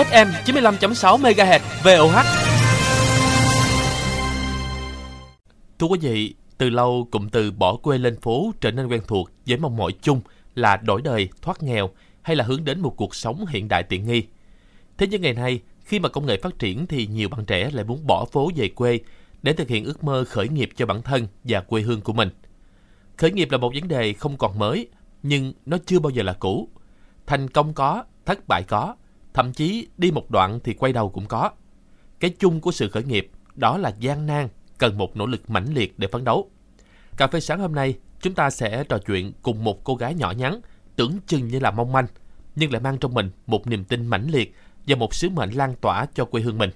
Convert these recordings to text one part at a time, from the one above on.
FM 95.6 MHz VOH. Thưa quý vị, từ lâu cụm từ bỏ quê lên phố trở nên quen thuộc với mong mỏi chung là đổi đời, thoát nghèo hay là hướng đến một cuộc sống hiện đại tiện nghi. Thế nhưng ngày nay, khi mà công nghệ phát triển thì nhiều bạn trẻ lại muốn bỏ phố về quê để thực hiện ước mơ khởi nghiệp cho bản thân và quê hương của mình. Khởi nghiệp là một vấn đề không còn mới, nhưng nó chưa bao giờ là cũ. Thành công có, thất bại có, thậm chí đi một đoạn thì quay đầu cũng có. Cái chung của sự khởi nghiệp đó là gian nan, cần một nỗ lực mãnh liệt để phấn đấu. Cà phê sáng hôm nay, chúng ta sẽ trò chuyện cùng một cô gái nhỏ nhắn, tưởng chừng như là mong manh, nhưng lại mang trong mình một niềm tin mãnh liệt và một sứ mệnh lan tỏa cho quê hương mình.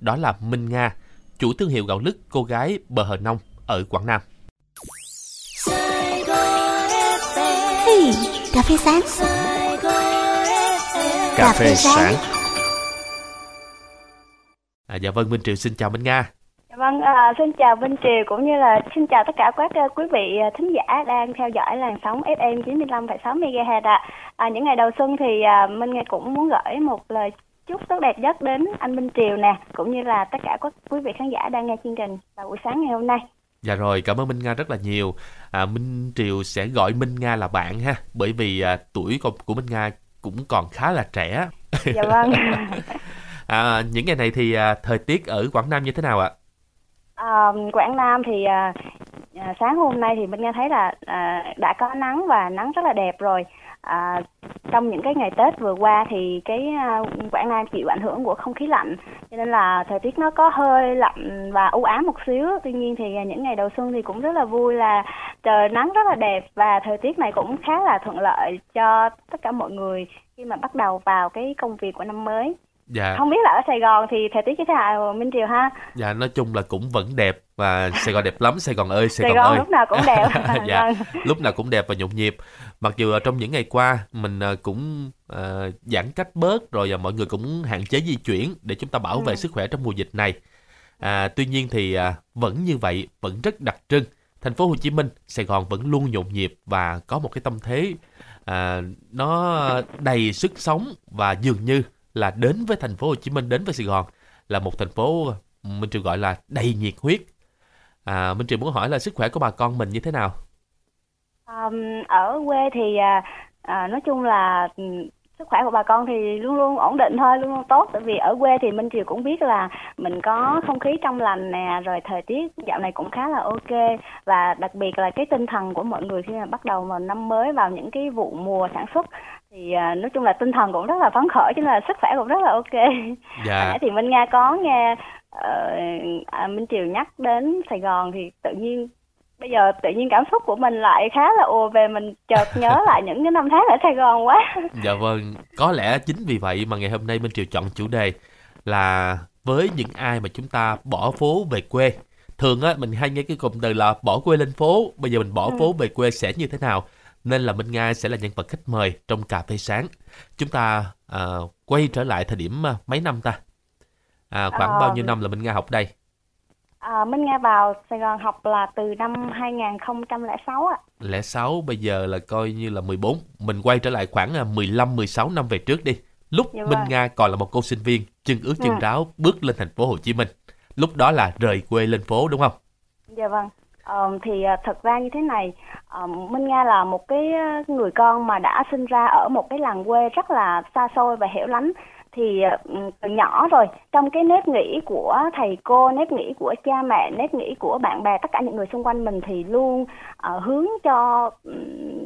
Đó là Minh Nga, chủ thương hiệu gạo lứt cô gái bờ hờ nông ở Quảng Nam. Hey, cà phê sáng. Cà phê sáng. À, dạ vâng, Minh Triệu xin chào Minh Nga. Vâng, à, xin chào Vinh Triều cũng như là xin chào tất cả các uh, quý vị uh, thính giả đang theo dõi làn sóng FM 95,6 MHz ạ. À, những ngày đầu xuân thì à, Minh Nga cũng muốn gửi một lời chúc tốt đẹp nhất đến anh Minh Triều nè, cũng như là tất cả các quý vị khán giả đang nghe chương trình vào buổi sáng ngày hôm nay. Dạ rồi, cảm ơn Minh Nga rất là nhiều. À, Minh Triều sẽ gọi Minh Nga là bạn ha, bởi vì à, tuổi của, của Minh Nga cũng còn khá là trẻ. Dạ vâng. à, những ngày này thì à, thời tiết ở Quảng Nam như thế nào ạ? À, Quảng Nam thì à, à, sáng hôm nay thì mình nghe thấy là à, đã có nắng và nắng rất là đẹp rồi. À, trong những cái ngày Tết vừa qua thì cái à, Quảng Nam chịu ảnh hưởng của không khí lạnh cho nên là thời tiết nó có hơi lạnh và u ám một xíu. Tuy nhiên thì à, những ngày đầu xuân thì cũng rất là vui là trời nắng rất là đẹp và thời tiết này cũng khá là thuận lợi cho tất cả mọi người khi mà bắt đầu vào cái công việc của năm mới. Dạ. Không biết là ở Sài Gòn thì thời tiết như thế nào Minh Triều ha? Dạ nói chung là cũng vẫn đẹp và Sài Gòn đẹp lắm Sài Gòn ơi Sài, Sài Gòn Gòn ơi lúc nào cũng đẹp. dạ Vâng. lúc nào cũng đẹp và nhộn nhịp mặc dù trong những ngày qua mình à, cũng à, giãn cách bớt rồi và mọi người cũng hạn chế di chuyển để chúng ta bảo vệ Ừ. sức khỏe trong mùa dịch này à, tuy nhiên thì à, vẫn như vậy vẫn rất đặc trưng thành phố Hồ Chí Minh Sài Gòn vẫn luôn nhộn nhịp và có một cái tâm thế à, nó đầy sức sống và dường như là đến với thành phố Hồ Chí Minh đến với Sài Gòn là một thành phố Minh Triều gọi là đầy nhiệt huyết. À, Minh Triều muốn hỏi là sức khỏe của bà con mình như thế nào? Um, ở quê thì à, à nói chung là sức khỏe của bà con thì luôn luôn ổn định thôi, luôn luôn tốt. Tại vì ở quê thì Minh Triều cũng biết là mình có không khí trong lành nè, rồi thời tiết dạo này cũng khá là ok và đặc biệt là cái tinh thần của mọi người khi mà bắt đầu vào năm mới vào những cái vụ mùa sản xuất thì à, nói chung là tinh thần cũng rất là phấn khởi nên là sức khỏe cũng rất là ok. Dạ thì Minh Nga có nghe à, Minh Triều nhắc đến Sài Gòn thì tự nhiên bây giờ tự nhiên cảm xúc của mình lại khá là ùa về mình chợt nhớ lại những cái năm tháng ở Sài Gòn quá. Dạ vâng, có lẽ chính vì vậy mà ngày hôm nay Minh Triều chọn chủ đề là với những ai mà chúng ta bỏ phố về quê. Thường á mình hay nghe cái cụm từ là bỏ quê lên phố, bây giờ mình bỏ Ừ. phố về quê sẽ như thế nào? Nên là Minh Nga sẽ là nhân vật khách mời trong cà phê sáng. Chúng ta à, quay trở lại thời điểm à, mấy năm ta? À, khoảng Ờ, bao nhiêu năm là Minh Nga học đây? À, Minh Nga vào Sài Gòn học là từ năm 2006 ạ. Lẻ sáu bây giờ là coi như là 14. Mình quay trở lại khoảng à, 15 16 năm về trước đi. Lúc Dạ Minh vâng. Nga còn là một cô sinh viên, chân ướt chân Ừ. ráo bước lên thành phố Hồ Chí Minh. Lúc đó là rời quê lên phố đúng không? Dạ vâng. Ờ, thì à, thật ra như thế này, ờ, Minh Nga là một cái à, người con mà đã sinh ra ở một cái làng quê rất là xa xôi và hẻo lánh. Thì ờ, ừ, từ nhỏ rồi, trong cái nếp nghĩ của thầy cô, nếp nghĩ của cha mẹ, nếp nghĩ của bạn bè, tất cả những người xung quanh mình thì luôn ờ, hướng cho ừ,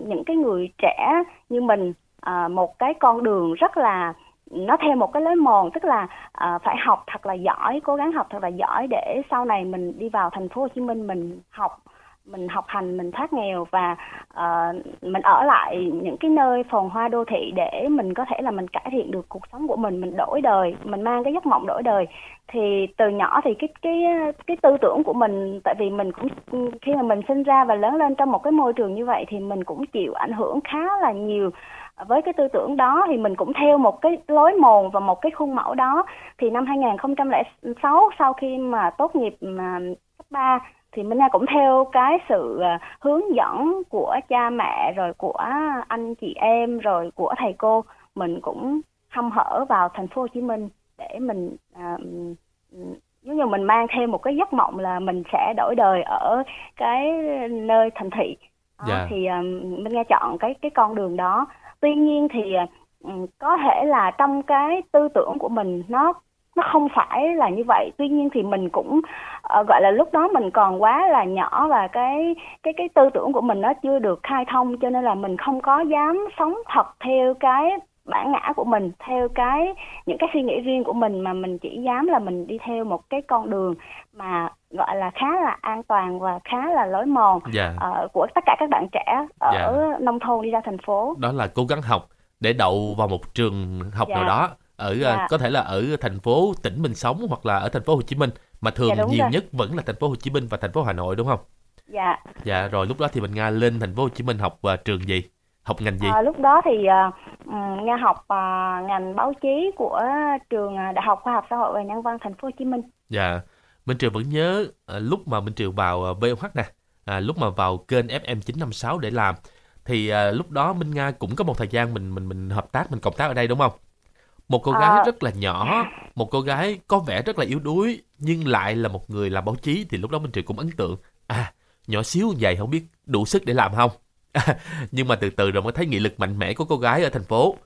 những cái người trẻ như mình ờ, một cái con đường rất là nó theo một cái lối mòn tức là uh, phải học thật là giỏi cố gắng học thật là giỏi để sau này mình đi vào thành phố Hồ Chí Minh mình học mình học hành mình thoát nghèo và uh, mình ở lại những cái nơi phồn hoa đô thị để mình có thể là mình cải thiện được cuộc sống của mình mình đổi đời mình mang cái giấc mộng đổi đời. Thì từ nhỏ thì cái cái cái tư tưởng của mình tại vì mình cũng khi mà mình sinh ra và lớn lên trong một cái môi trường như vậy thì mình cũng chịu ảnh hưởng khá là nhiều. Với cái tư tưởng đó thì mình cũng theo một cái lối mòn và một cái khuôn mẫu đó. Thì năm 2006 sau khi mà tốt nghiệp mà cấp 3 thì Minh Nga cũng theo cái sự à, hướng dẫn của cha mẹ rồi của anh chị em rồi của thầy cô mình cũng hăm hở vào thành phố Hồ Chí Minh để mình à, giống như mình mang thêm một cái giấc mộng là mình sẽ đổi đời ở cái nơi thành thị Dạ. thì um, mình nghe chọn cái cái con đường đó tuy nhiên thì um, có thể là trong cái tư tưởng của mình nó nó không phải là như vậy tuy nhiên thì mình cũng ờ, gọi là lúc đó mình còn quá là nhỏ và cái cái cái tư tưởng của mình nó chưa được khai thông cho nên là mình không có dám sống thật theo cái bản ngã của mình theo cái những cái suy nghĩ riêng của mình mà mình chỉ dám là mình đi theo một cái con đường mà gọi là khá là an toàn và khá là lối mòn Dạ. ờ, của tất cả các bạn trẻ ở Dạ. nông thôn đi ra thành phố Đó là cố gắng học để đậu vào một trường học Dạ. nào đó ở à, Dạ. có thể là ở thành phố tỉnh mình sống hoặc là ở thành phố Hồ Chí Minh mà thường Dạ, nhiều rồi. nhất vẫn là thành phố Hồ Chí Minh và thành phố Hà Nội đúng không? dạ Dạ rồi lúc đó thì mình Nga lên thành phố Hồ Chí Minh học à, trường gì? Học ngành gì? À, lúc đó thì ừm, Nga học à, ngành báo chí của trường Đại học Khoa học Xã hội và Nhân văn Thành phố Hồ Chí Minh. Dạ, Minh Triều vẫn nhớ à, lúc mà Minh Triều vào à, VOH nè, à, lúc mà vào kênh FM 956 để làm thì à, lúc đó Minh Nga cũng có một thời gian mình mình mình hợp tác mình cộng tác ở đây đúng không? Một cô gái À. rất là nhỏ, một cô gái có vẻ rất là yếu đuối nhưng lại là một người làm báo chí thì lúc đó Minh Triều cũng ấn tượng. À, nhỏ xíu vậy không biết đủ sức để làm không? nhưng mà từ từ rồi mới thấy nghị lực mạnh mẽ của cô gái ở thành phố.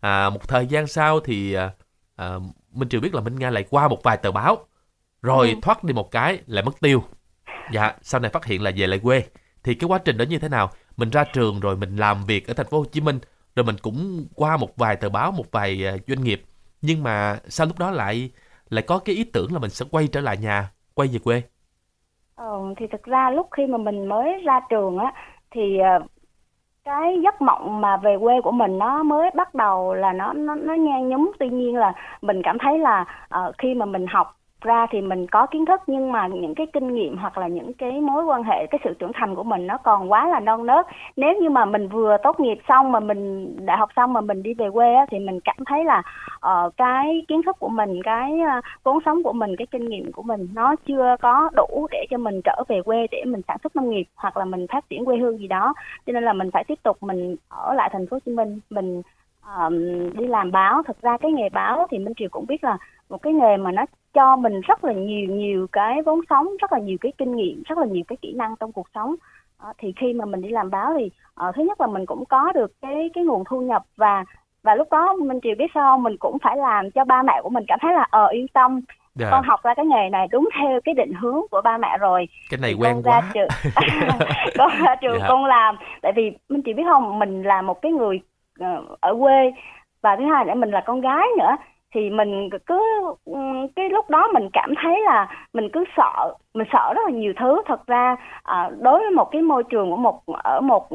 À, một thời gian sau thì à, à, Minh Triều biết là Minh Nga lại qua một vài tờ báo rồi Ừ. thoát đi một cái lại mất tiêu dạ sau này phát hiện là về lại quê thì cái quá trình đó như thế nào mình ra trường rồi mình làm việc ở thành phố Hồ Chí Minh rồi mình cũng qua một vài tờ báo một vài à, doanh nghiệp. Nhưng mà sau lúc đó lại lại có cái ý tưởng là mình sẽ quay trở lại nhà quay về quê. Ờ, thì thực ra lúc khi mà mình mới ra trường á thì à, cái giấc mộng mà về quê của mình nó mới bắt đầu là nó nó nó nhan nhúm tuy nhiên là mình cảm thấy là uh, khi mà mình học ra thì mình có kiến thức nhưng mà những cái kinh nghiệm hoặc là những cái mối quan hệ cái sự trưởng thành của mình nó còn quá là non nớt. Nếu như mà mình vừa tốt nghiệp xong mà mình đại học xong mà mình đi về quê á, thì mình cảm thấy là uh, cái kiến thức của mình cái ờ, vốn sống của mình cái kinh nghiệm của mình nó chưa có đủ để cho mình trở về quê để mình sản xuất nông nghiệp hoặc là mình phát triển quê hương gì đó. Cho nên là mình phải tiếp tục mình ở lại thành phố Hồ Chí Minh mình ờm, đi làm báo. Thực ra cái nghề báo thì Minh Triều cũng biết là một cái nghề mà nó cho mình rất là nhiều nhiều cái vốn sống rất là nhiều cái kinh nghiệm rất là nhiều cái kỹ năng trong cuộc sống. Ờ, thì khi mà mình đi làm báo thì ờ, thứ nhất là mình cũng có được cái cái nguồn thu nhập và và lúc đó Minh Triều biết sao mình cũng phải làm cho ba mẹ của mình cảm thấy là ờ yên tâm. Dạ. con học ra cái nghề này đúng theo cái định hướng của ba mẹ rồi. Cái này quen con ra quá. trường con ra trường Dạ. con làm. Tại vì minh chị biết không? Mình là một cái người ờ, ở quê. Và thứ hai nữa mình là con gái nữa thì mình cứ cái lúc đó mình cảm thấy là mình cứ sợ mình sợ rất là nhiều thứ. Thật ra à, đối với một cái môi trường của một ở một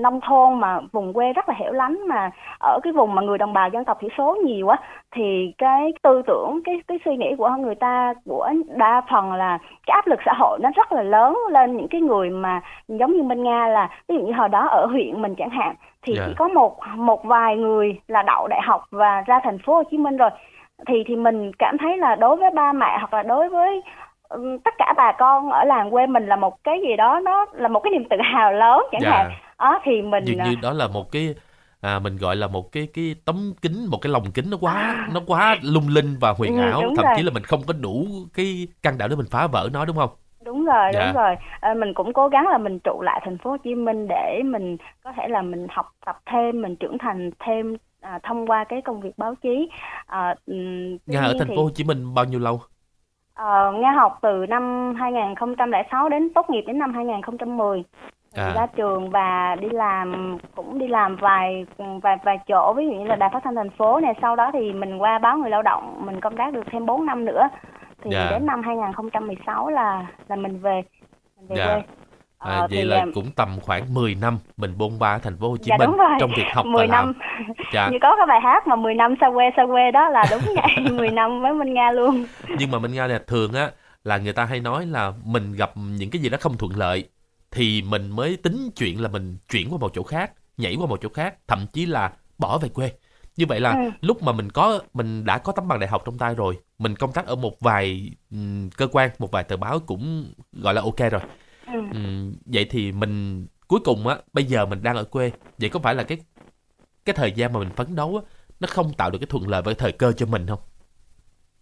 nông thôn mà vùng quê rất là hẻo lánh mà ở cái vùng mà người đồng bào dân tộc thiểu số nhiều á thì cái tư tưởng cái cái suy nghĩ của người ta của đa phần là cái áp lực xã hội nó rất là lớn lên những cái người mà giống như bên Nga là ví dụ như hồi đó ở huyện mình chẳng hạn thì Dạ. chỉ có một một vài người là đậu đại học và ra thành phố Hồ Chí Minh rồi. Thì thì mình cảm thấy là đối với ba mẹ hoặc là đối với ừm, tất cả bà con ở làng quê mình là một cái gì đó nó là một cái niềm tự hào lớn chẳng dạ. hạn. Đó thì mình dường à, như đó là một cái à, mình gọi là một cái cái tấm kính một cái lồng kính nó quá nó quá lung linh và huyền Ừ, ảo. thậm rồi. chí là mình không có đủ cái can đảm để mình phá vỡ nó đúng không đúng rồi Dạ. đúng rồi. À, mình cũng cố gắng là mình trụ lại thành phố Hồ Chí Minh để mình có thể là mình học tập thêm mình trưởng thành thêm à, thông qua cái công việc báo chí. À, tuy Nga ở thành thì, phố Hồ Chí Minh bao nhiêu lâu? Ờ, Nga học từ năm 2006 đến tốt nghiệp đến năm 2010 Thì À. ra trường và đi làm cũng đi làm vài vài vài chỗ ví dụ như là đài phát thanh thành phố này sau đó thì mình qua báo người lao động mình công tác được thêm 4 năm nữa thì Dạ. đến năm 2016 là là mình về mình về Dạ. quê à, Ờ, vậy thì, là à, cũng tầm khoảng 10 năm mình bôn ba thành phố Hồ Chí dạ Minh trong việc học 10 và làm năm dạ. như có cái bài hát mà 10 năm xa quê xa quê đó là đúng vậy 10 năm với Minh Nga luôn nhưng mà mình nghe là thường á là người ta hay nói là mình gặp những cái gì đó không thuận lợi thì mình mới tính chuyện là mình chuyển qua một chỗ khác nhảy qua một chỗ khác thậm chí là bỏ về quê như vậy là Ừ. lúc mà mình có mình đã có tấm bằng đại học trong tay rồi mình công tác ở một vài ừm, cơ quan một vài tờ báo cũng gọi là ok rồi ừ. Ừm, vậy thì mình cuối cùng á bây giờ mình đang ở quê vậy có phải là cái cái thời gian mà mình phấn đấu á nó không tạo được cái thuận lợi và cái thời cơ cho mình không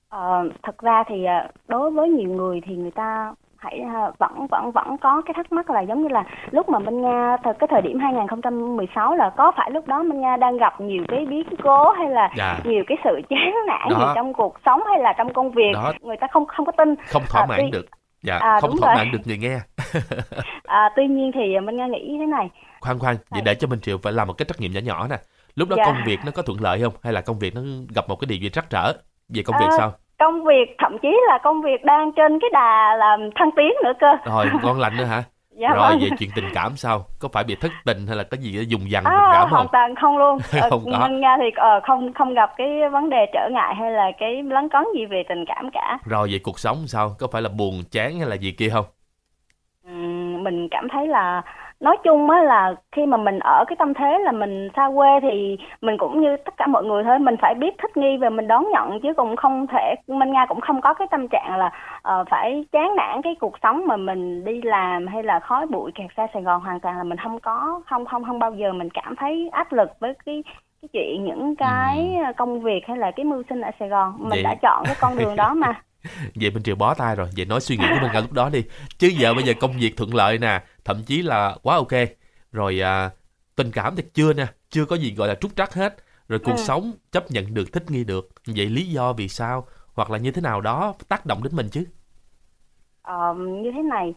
Ờ, thật ra thì à, đối với nhiều người thì người ta hãy à, vẫn vẫn vẫn có cái thắc mắc là giống như là lúc mà Minh Nga thời cái thời điểm 2016 là có phải lúc đó Minh Nga đang gặp nhiều cái biến cố hay là dạ. nhiều cái sự chán nản gì trong cuộc sống hay là trong công việc? Đó. Người ta không không có tin. Không thỏa À, mãn tuy- được. Dạ À, không thỏa rồi. mãn được người nghe. À, tuy nhiên thì Minh Nga nghĩ thế này. Khoan khoan vậy để cho mình triệu phải làm một cái trắc nghiệm nhỏ nhỏ nè. Lúc đó Dạ. công việc nó có thuận lợi không? Hay là công việc nó gặp một cái điều gì trắc trở? Về công việc À, sao công việc thậm chí là công việc đang trên cái đà làm thăng tiến nữa cơ. Rồi ngon lành nữa hả? Dạ rồi vâng. về chuyện tình cảm sao? Có phải bị thất tình hay là có gì dùng dằn tình À, cảm không? hoàn toàn không luôn. Ờ, Không có. Minh Nga thì ờ, không không gặp cái vấn đề trở ngại hay là cái lấn cấn gì về tình cảm cả. rồi về cuộc sống sao? Có phải là buồn chán hay là gì kia không? Ừm, mình cảm thấy là nói chung á là khi mà mình ở cái tâm thế là mình xa quê thì mình cũng như tất cả mọi người thôi mình phải biết thích nghi và mình đón nhận chứ cũng không thể Minh Nga cũng không có cái tâm trạng là uh, phải chán nản cái cuộc sống mà mình đi làm hay là khói bụi kẹt xa Sài Gòn hoàn toàn là mình không có không không không bao giờ mình cảm thấy áp lực với cái cái chuyện những cái công việc hay là cái mưu sinh ở Sài Gòn. Mình Vậy- đã chọn cái con đường đó mà. Vậy mình triều bó tay rồi. Vậy nói suy nghĩ của mình cả lúc đó đi. Chứ giờ bây giờ công việc thuận lợi nè thậm chí là quá ok. Rồi à, tình cảm thì chưa nè chưa có gì gọi là trúc trắc hết. Rồi cuộc Ừ. sống chấp nhận được thích nghi được. Vậy lý do vì sao hoặc là như thế nào đó tác động đến mình chứ? Ờ, như thế này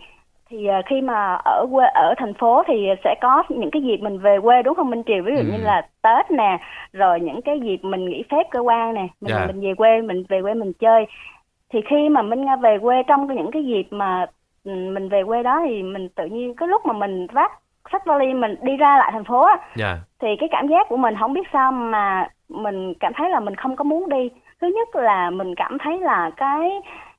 thì ờ, khi mà ở quê ở thành phố thì sẽ có những cái dịp mình về quê đúng không Minh Triều ví dụ Ừ. như là Tết nè rồi những cái dịp mình nghỉ phép cơ quan nè mình Dạ. mình về quê mình về quê mình chơi thì khi mà Minh Nga về quê trong những cái dịp mà ừ, mình về quê đó thì mình tự nhiên cái lúc mà mình vác sách vali mình đi ra lại thành phố á, dạ thì cái cảm giác của mình không biết sao mà mình cảm thấy là mình không có muốn đi thứ nhất là mình cảm thấy là cái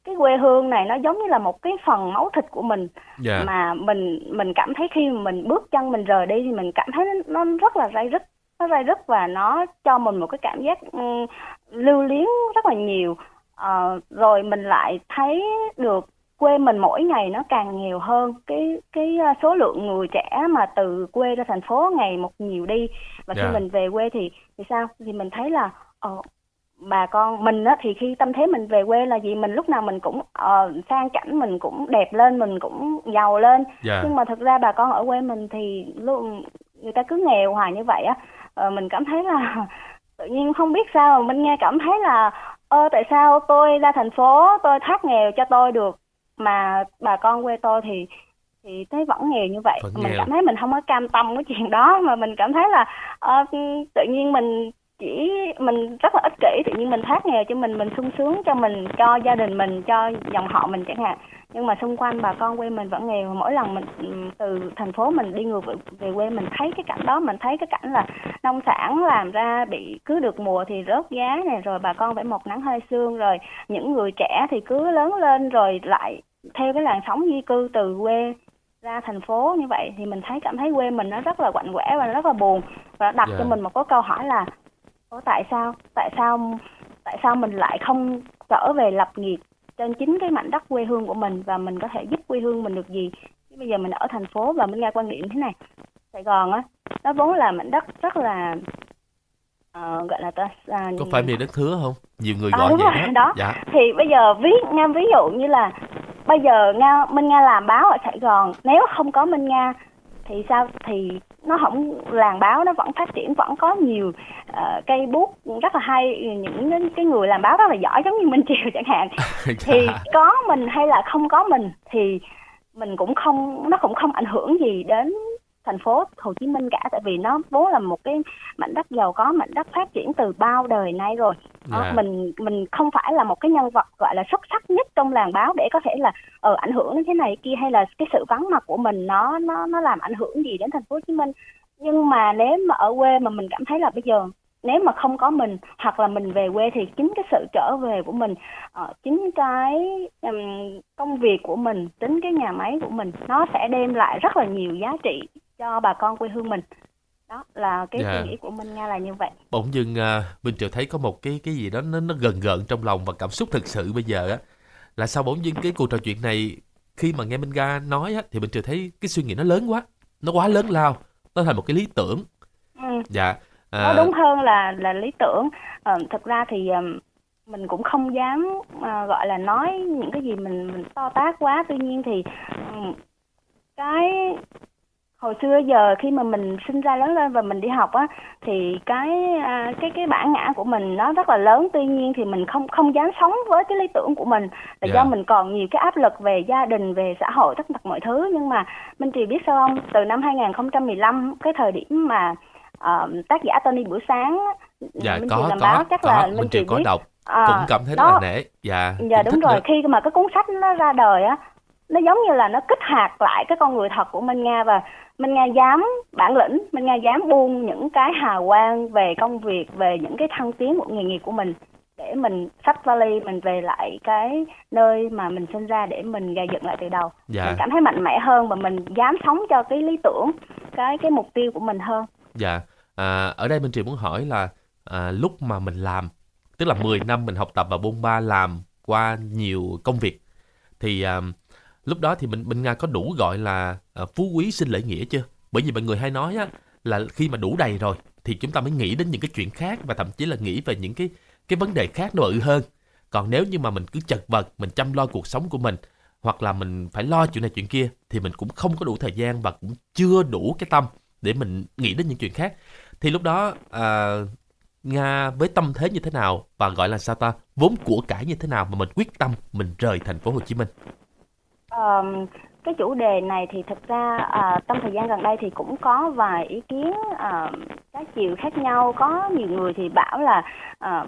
cái quê hương này nó giống như là một cái phần máu thịt của mình. Dạ. Mà mình mình cảm thấy khi mình bước chân mình rời đi thì mình cảm thấy nó, nó rất là dây dứt nó dây dứt và nó cho mình một cái cảm giác ừm, lưu luyến rất là nhiều. Ờ, rồi mình lại thấy được quê mình mỗi ngày nó càng nhiều hơn. Cái cái uh, số lượng người trẻ mà từ quê ra thành phố ngày một nhiều đi. Và khi Dạ. mình về quê thì thì sao? Thì mình thấy là ờ, bà con mình á thì khi tâm thế mình về quê là gì? Mình lúc nào mình cũng ờ, sang chảnh mình cũng đẹp lên mình cũng giàu lên. Dạ. Nhưng mà thực ra bà con ở quê mình thì luôn người ta cứ nghèo hoài như vậy á. Ờ, mình cảm thấy là tự nhiên không biết sao mình nghe cảm thấy là ơ tại sao tôi ra thành phố tôi thoát nghèo cho tôi được mà bà con quê tôi thì thì thấy vẫn nghèo như vậy? Vẫn mình nghèo. cảm thấy mình không có cam tâm cái chuyện đó mà mình cảm thấy là ờ, tự nhiên mình chỉ mình rất là ích kỷ tự nhiên mình thoát nghèo cho mình mình sung sướng cho mình cho gia đình mình cho dòng họ mình chẳng hạn. Nhưng mà xung quanh bà con quê mình vẫn nghèo. Mỗi lần mình ừm, từ thành phố mình đi ngược về, quê mình thấy cái cảnh đó mình thấy cái cảnh là nông sản làm ra bị cứ được mùa thì rớt giá này rồi bà con phải một nắng hai sương rồi những người trẻ thì cứ lớn lên rồi lại theo cái làn sóng di cư từ quê ra thành phố như vậy. Thì mình thấy cảm thấy quê mình nó rất là quạnh quẻ và rất là buồn. Và đặt Dạ. cho mình một cái câu hỏi là Ủa tại sao? Tại sao tại sao mình lại không trở về lập nghiệp trên chính cái mảnh đất quê hương của mình và mình có thể giúp quê hương mình được gì? Chứ bây giờ mình ở thành phố và mình nghe quan điểm thế này. Sài Gòn á nó vốn là mảnh đất rất là ờ, gọi là ta à, có phải miền đất hứa không? Nhiều người À, gọi đúng vậy rồi, đó. đó. dạ. Thì bây giờ ví nga ví dụ như là bây giờ nga minh nga làm báo ở sài gòn. Nếu không có minh nga thì sao? Thì nó không làng báo nó vẫn phát triển vẫn có nhiều ờ, cây bút rất là hay những cái- người làm báo rất là giỏi giống như minh triều chẳng hạn thì Dạ. có mình hay là không có mình thì mình cũng không nó cũng không ảnh hưởng gì đến thành phố Hồ Chí Minh cả tại vì nó vốn là một cái mảnh đất giàu có mảnh đất phát triển từ bao đời nay rồi. Đó, Dạ. mình mình không phải là một cái nhân vật gọi là xuất sắc nhất trong làng báo để có thể là ờ ảnh hưởng đến thế này kia hay là cái sự vắng mặt của mình nó nó nó làm ảnh hưởng gì đến thành phố Hồ Chí Minh. Nhưng mà nếu mà ở quê mà mình cảm thấy là bây giờ nếu mà không có mình hoặc là mình về quê thì chính cái sự trở về của mình ờ, chính cái ừm, công việc của mình chính cái nhà máy của mình nó sẽ đem lại rất là nhiều giá trị cho bà con quê hương mình. Đó là cái Dạ. suy nghĩ của mình nha là như vậy. Bỗng dưng à, Minh Triều thấy có một cái cái gì đó nó nó gần gợn trong lòng và cảm xúc thực sự bây giờ á. Là sao bỗng dưng cái cuộc trò chuyện này khi mà nghe Minh Ga nói á thì Minh Triều thấy cái suy nghĩ nó lớn quá. Nó quá lớn lao nó thành một cái lý tưởng. Ừ. dạ à... nó đúng hơn là là lý tưởng. À, thực ra thì mình cũng không dám à, gọi là nói những cái gì mình mình to tác quá. Tuy nhiên thì cái hồi xưa giờ khi mà mình sinh ra lớn lên và mình đi học á thì cái à, cái cái bản ngã của mình nó rất là lớn tuy nhiên thì mình không không dám sống với cái lý tưởng của mình là yeah. do dạ. mình còn nhiều cái áp lực về gia đình về xã hội tất tật mọi thứ nhưng mà minh trì biết sao không từ năm 2015 cái thời điểm mà uh, tác giả Tony buổi sáng dạ, minh có, làm có, báo chắc có, là minh trì có biết. đọc à, cũng cảm thấy đó, rất là nể dạ dạ đúng rồi nữa. khi mà cái cuốn sách nó ra đời á nó giống như là nó kích hoạt lại cái con người thật của Minh Nga và Minh Nga dám bản lĩnh, Minh Nga dám buông những cái hào quang về công việc, về những cái thăng tiến một nghề nghiệp của mình để mình xách vali mình về lại cái nơi mà mình sinh ra để mình gây dựng lại từ đầu. Dạ. Mình cảm thấy mạnh mẽ hơn và mình dám sống cho cái lý tưởng, cái cái mục tiêu của mình hơn. Dạ. À, ở đây Minh Triều muốn hỏi là à, lúc mà mình làm, tức là 10 năm mình học tập và bôn ba làm qua nhiều công việc thì à, lúc đó thì mình mình nga có đủ gọi là uh, phú quý sinh lễ nghĩa chưa? Bởi vì mọi người hay nói á là khi mà đủ đầy rồi thì chúng ta mới nghĩ đến những cái chuyện khác và thậm chí là nghĩ về những cái cái vấn đề khác nó bự hơn. Còn nếu như mà mình cứ chật vật mình chăm lo cuộc sống của mình hoặc là mình phải lo chuyện này chuyện kia thì mình cũng không có đủ thời gian và cũng chưa đủ cái tâm để mình nghĩ đến những chuyện khác. Thì lúc đó à, nga với tâm thế như thế nào và gọi là sao ta? Vốn của cải như thế nào mà mình quyết tâm mình rời thành phố Hồ Chí Minh? Um, cái chủ đề này thì thực ra à, trong thời gian gần đây thì cũng có vài ý kiến à, các chiều khác nhau. Có nhiều người thì bảo là à,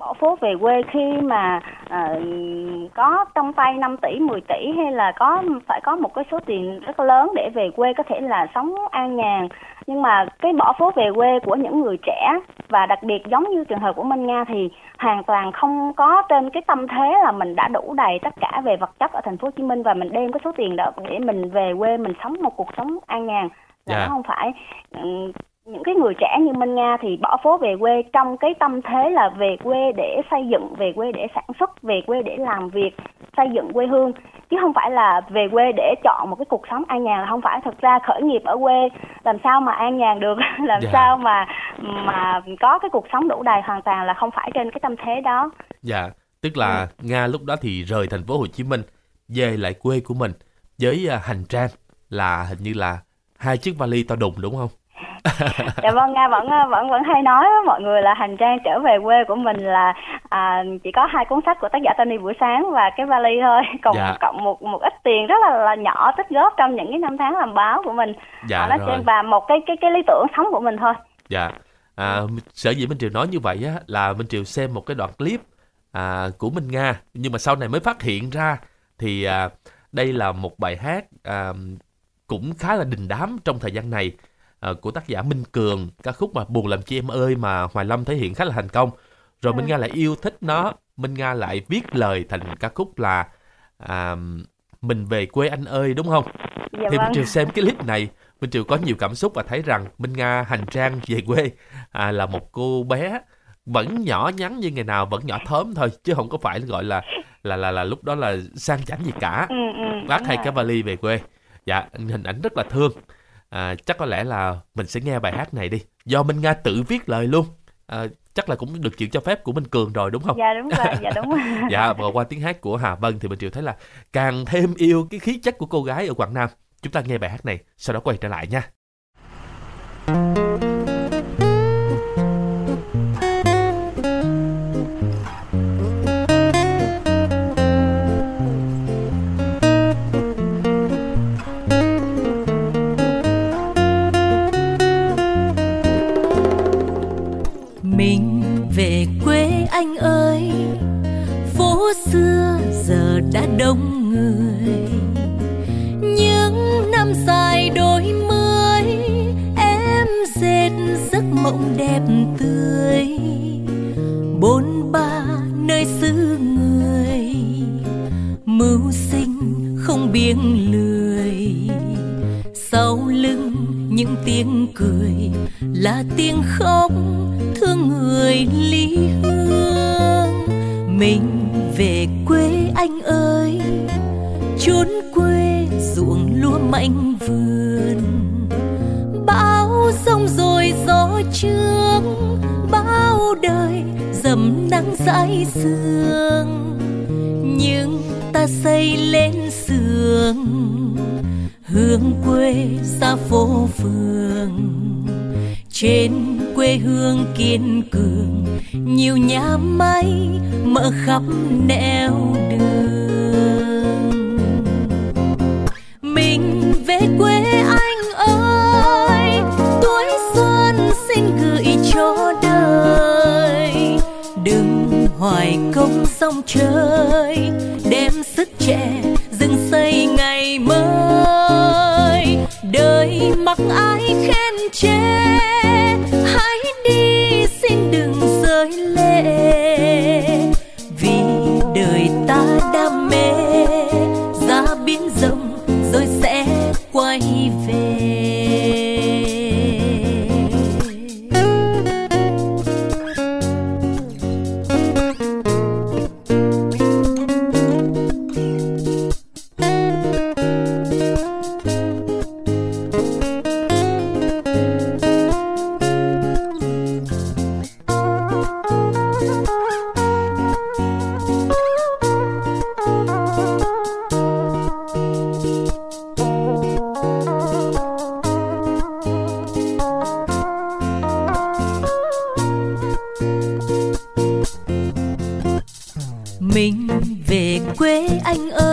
bỏ phố về quê khi mà à, có trong tay 5 tỷ 10 tỷ hay là có phải có một cái số tiền rất lớn để về quê có thể là sống an nhàn nhưng mà cái bỏ phố về quê của những người trẻ và đặc biệt giống như trường hợp của Minh Nga thì hoàn toàn không có trên cái tâm thế là mình đã đủ đầy tất cả về vật chất ở thành phố Hồ Chí Minh và mình đem cái số tiền đó để mình về quê mình sống một cuộc sống an nhàn là yeah. Dạ. không phải những cái người trẻ như Minh Nga thì bỏ phố về quê trong cái tâm thế là về quê để xây dựng, về quê để sản xuất, về quê để làm việc, xây dựng quê hương chứ không phải là về quê để chọn một cái cuộc sống an nhàn không phải thực ra khởi nghiệp ở quê làm sao mà an nhàn được làm. Dạ. sao mà mà có cái cuộc sống đủ đầy hoàn toàn là không phải trên cái tâm thế đó dạ tức là ừ. nga lúc đó thì rời thành phố hồ chí minh về lại quê của mình với à, hành trang là hình như là hai chiếc vali to đùng đúng không dạ vâng nga vẫn vẫn vẫn hay nói với mọi người là hành trang trở về quê của mình là à, chỉ có hai cuốn sách của tác giả Tony buổi sáng và cái vali thôi. Còn dạ. cộng một một ít tiền rất là, là nhỏ tích góp trong những cái năm tháng làm báo của mình. Dạ, nó rồi. và một cái cái cái lý tưởng sống của mình thôi. Dạ. À, sở dĩ minh triều nói như vậy á là minh triều xem một cái đoạn clip à, của minh nga. Nhưng mà sau này mới phát hiện ra thì à, đây là một bài hát à, cũng khá là đình đám trong thời gian này uh, của tác giả Minh Cường ca khúc mà buồn làm chi em ơi mà Hoài Lâm thể hiện khá là thành công. Rồi Minh Nga lại yêu thích nó Minh Nga lại viết lời thành ca khúc là à, mình về quê anh ơi đúng không? Dạ thì vâng. Minh Triều xem cái clip này Minh Triều có nhiều cảm xúc và thấy rằng Minh Nga hành trang về quê à, là một cô bé vẫn nhỏ nhắn như ngày nào vẫn nhỏ thớm thôi chứ không có phải gọi là là là là lúc đó là sang chảnh gì cả. Ừ, ừ, vác hai cái vali về quê. Dạ hình ảnh rất là thương à, chắc có lẽ là mình sẽ nghe bài hát này đi. Do minh nga tự viết lời luôn. À, chắc là cũng được chịu cho phép của minh cường rồi đúng không? Dạ đúng rồi. Dạ đúng. Rồi dạ và qua tiếng hát của hà vân thì mình chịu thấy là càng thêm yêu cái khí chất của cô gái ở quảng nam. Chúng ta nghe bài hát này sau đó quay trở lại nha Anh ơi, phố xưa giờ đã đông người. Những năm dài đôi mươi em dệt giấc mộng đẹp tươi. Bốn ba nơi xứ người mưu sinh không biếng lười. Sau lưng những tiếng cười là tiếng khóc thương người ly hương mình về quê anh ơi. Chốn quê ruộng lúa mạnh vườn. Bão sông rồi gió trướng bao đời dầm nắng dãi sương. Nhưng ta xây lên sườn, hướng quê xa phố phường trên quê hương kiên cường. Nhiều nhà máy mở khắp nẻo đường. Mình về quê anh ơi, tuổi xuân xin gửi cho đời. Đừng hoài công sông trời đem sức trẻ mặc ai khen chê. Quê anh ơi.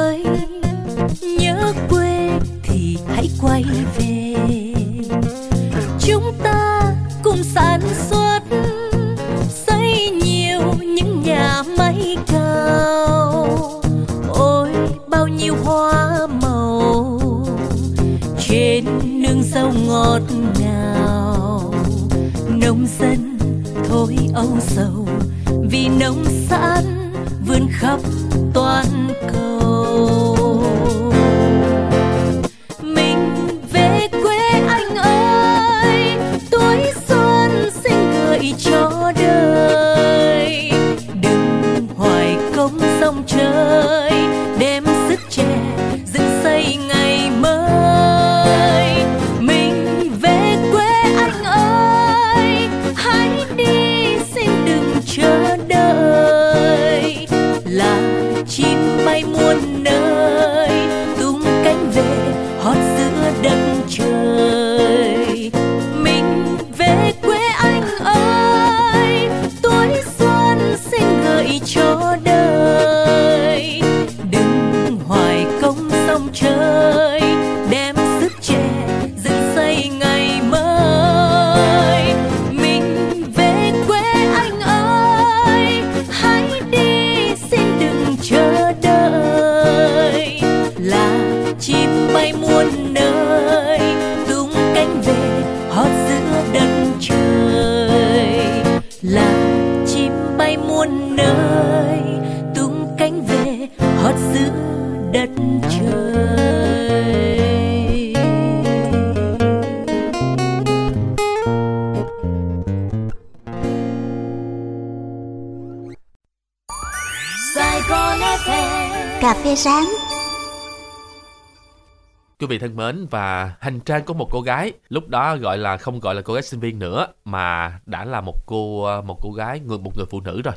Vị thân mến và hành trang của một cô gái lúc đó gọi là không gọi là cô gái sinh viên nữa mà đã là một cô một cô gái người một người phụ nữ rồi.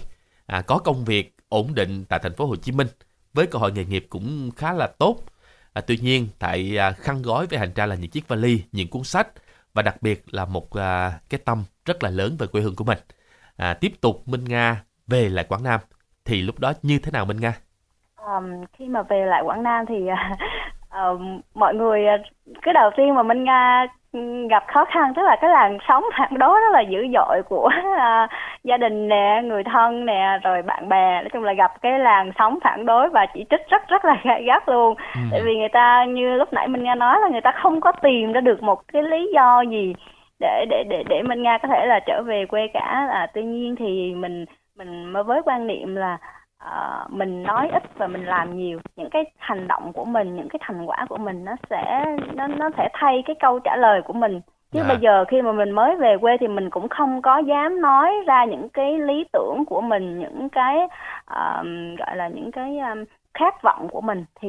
À, có công việc ổn định tại thành phố Hồ Chí Minh với cơ hội nghề nghiệp cũng khá là tốt. À, tuy nhiên tại à, khăn gói với hành trang là những chiếc vali những cuốn sách và đặc biệt là một à, cái tâm rất là lớn về quê hương của mình. À, tiếp tục Minh Nga về lại Quảng Nam thì lúc đó như thế nào Minh Nga? Ờm, khi mà về lại Quảng Nam thì à, ờm, mọi người ờ, cái đầu tiên mà Minh Nga ừm, gặp khó khăn tức là cái làn sóng phản đối rất là dữ dội của à, gia đình nè, người thân nè, rồi bạn bè, nói chung là gặp cái làn sóng phản đối và chỉ trích rất rất là gay gắt luôn. Tại vì người ta như lúc nãy Minh Nga nói là người ta không có tìm ra được một cái lý do gì để để để để Minh Nga có thể là trở về quê cả. À, tuy nhiên thì mình mình mới với quan niệm là ờ, mình nói ít và mình làm nhiều. Những cái hành động của mình những cái thành quả của mình nó sẽ nó nó sẽ thay cái câu trả lời của mình. Chứ Dạ. bây giờ khi mà mình mới về quê thì mình cũng không có dám nói ra những cái lý tưởng của mình những cái ờ, gọi là những cái um, khát vọng của mình. Thì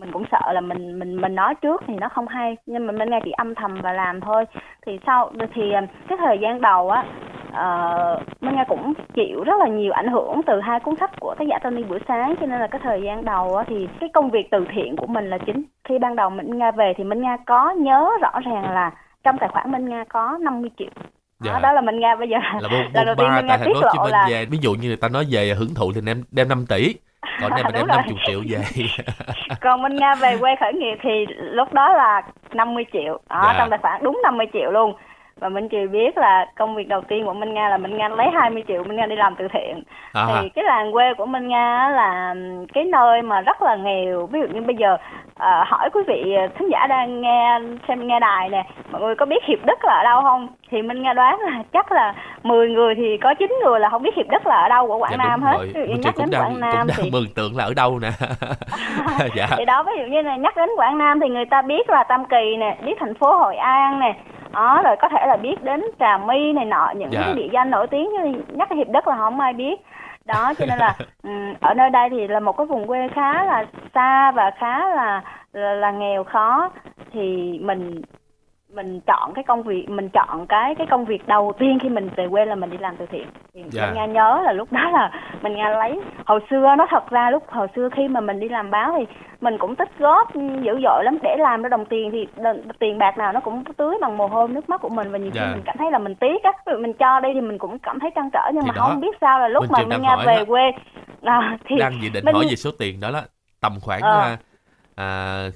mình cũng sợ là mình mình mình nói trước thì nó không hay. Nhưng mà mình nghe chỉ âm thầm và làm thôi. Thì sau thì cái thời gian đầu á uh, Minh Nga cũng chịu rất là nhiều ảnh hưởng từ hai cuốn sách của tác giả Tony buổi sáng cho nên là cái thời gian đầu á, thì cái công việc từ thiện của mình là chính khi ban đầu Minh Nga về thì Minh Nga có nhớ rõ ràng là trong tài khoản Minh Nga có 50 triệu Dạ. đó, đó là Minh Nga bây giờ là buôn lần đầu tiên Nga tại tiết lộ là về ví dụ như người ta nói về hưởng thụ thì em đem 5 tỷ còn em mà đem rồi. 50 triệu về còn Minh Nga về quê khởi nghiệp thì lúc đó là 50 triệu đó, Dạ. trong tài khoản đúng 50 triệu luôn và Minh Kiều biết là công việc đầu tiên của Minh Nga là Minh Nga lấy 20 triệu Minh Nga đi làm từ thiện. À, thì cái làng quê của Minh Nga là cái nơi mà rất là nghèo. Ví dụ như bây giờ ờ, hỏi quý vị khán giả đang nghe xem nghe đài nè mọi người có biết hiệp đức là ở đâu không? Thì Minh Nga đoán là chắc là 10 người thì có 9 người là không biết hiệp đức là ở đâu của Quảng dạ, Nam hết. rồi. ví dụ như nhắc đến đang Quảng Nam cũng đang thì mường tượng là ở đâu nè. Dạ. Thì đó ví dụ như là nhắc đến Quảng Nam thì người ta biết là Tam Kỳ nè biết thành phố Hội An nè đó rồi có thể là biết đến Trà My này nọ những Dạ. cái địa danh nổi tiếng như nhắc Hiệp Đức là không ai biết đó cho nên là ừm, ở nơi đây thì là một cái vùng quê khá là xa và khá là là, là nghèo khó thì mình mình chọn cái công việc mình chọn cái cái công việc đầu tiên khi mình về quê là mình đi làm từ thiện thì Dạ. mình nghe nhớ là lúc đó là mình nghe lấy hồi xưa nó thật ra lúc hồi xưa khi mà mình đi làm báo thì mình cũng tích góp dữ dội lắm để làm ra đồng tiền thì tiền bạc nào nó cũng tưới bằng mồ hôi nước mắt của mình và nhiều khi Dạ. mình cảm thấy là mình tiếc á mình cho đi thì mình cũng cảm thấy trăn trở nhưng Thì mà đó, không biết sao là lúc Minh mà mình nghe về đó. quê à, thì đang dự định Minh- hỏi về số tiền đó là tầm khoảng Ờ. à, à,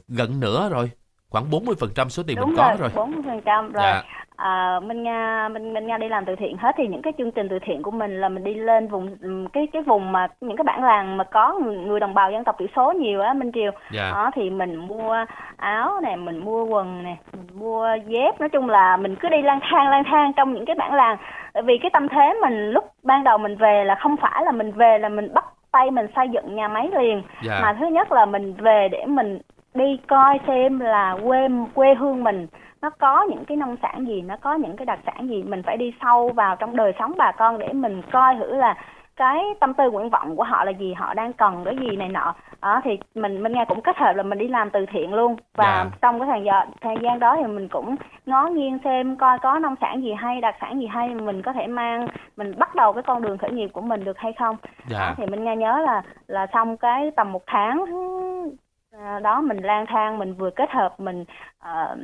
gần nửa rồi khoảng 40% số tiền đúng mình có rồi rồi. bốn phần trăm rồi. Dạ. À, Minh Nga Minh Minh Nga đi làm từ thiện hết thì những cái chương trình từ thiện của mình là mình đi lên vùng cái cái vùng mà những cái bản làng mà có người, đồng bào dân tộc thiểu số nhiều á Minh Triều. Dạ. Đó thì mình mua áo nè mình mua quần nè mình mua dép. Nói chung là mình cứ đi lang thang lang thang trong những cái bản làng. Tại vì cái tâm thế mình lúc ban đầu mình về là không phải là mình về là mình bắt tay mình xây dựng nhà máy liền. Dạ. Mà thứ nhất là mình về để mình đi coi xem là quê quê hương mình nó có những cái nông sản gì nó có những cái đặc sản gì mình phải đi sâu vào trong đời sống bà con để mình coi thử là cái tâm tư nguyện vọng của họ là gì họ đang cần cái gì này nọ. Đó thì mình mình nghe cũng kết hợp là mình đi làm từ thiện luôn. Và Dạ. trong cái thời gian thời gian đó thì mình cũng ngó nghiêng xem coi có nông sản gì hay đặc sản gì hay mình có thể mang mình bắt đầu cái con đường khởi nghiệp của mình được hay không. Dạ. Đó, thì mình nghe nhớ là là xong cái tầm một tháng đó mình lang thang mình vừa kết hợp mình ờ,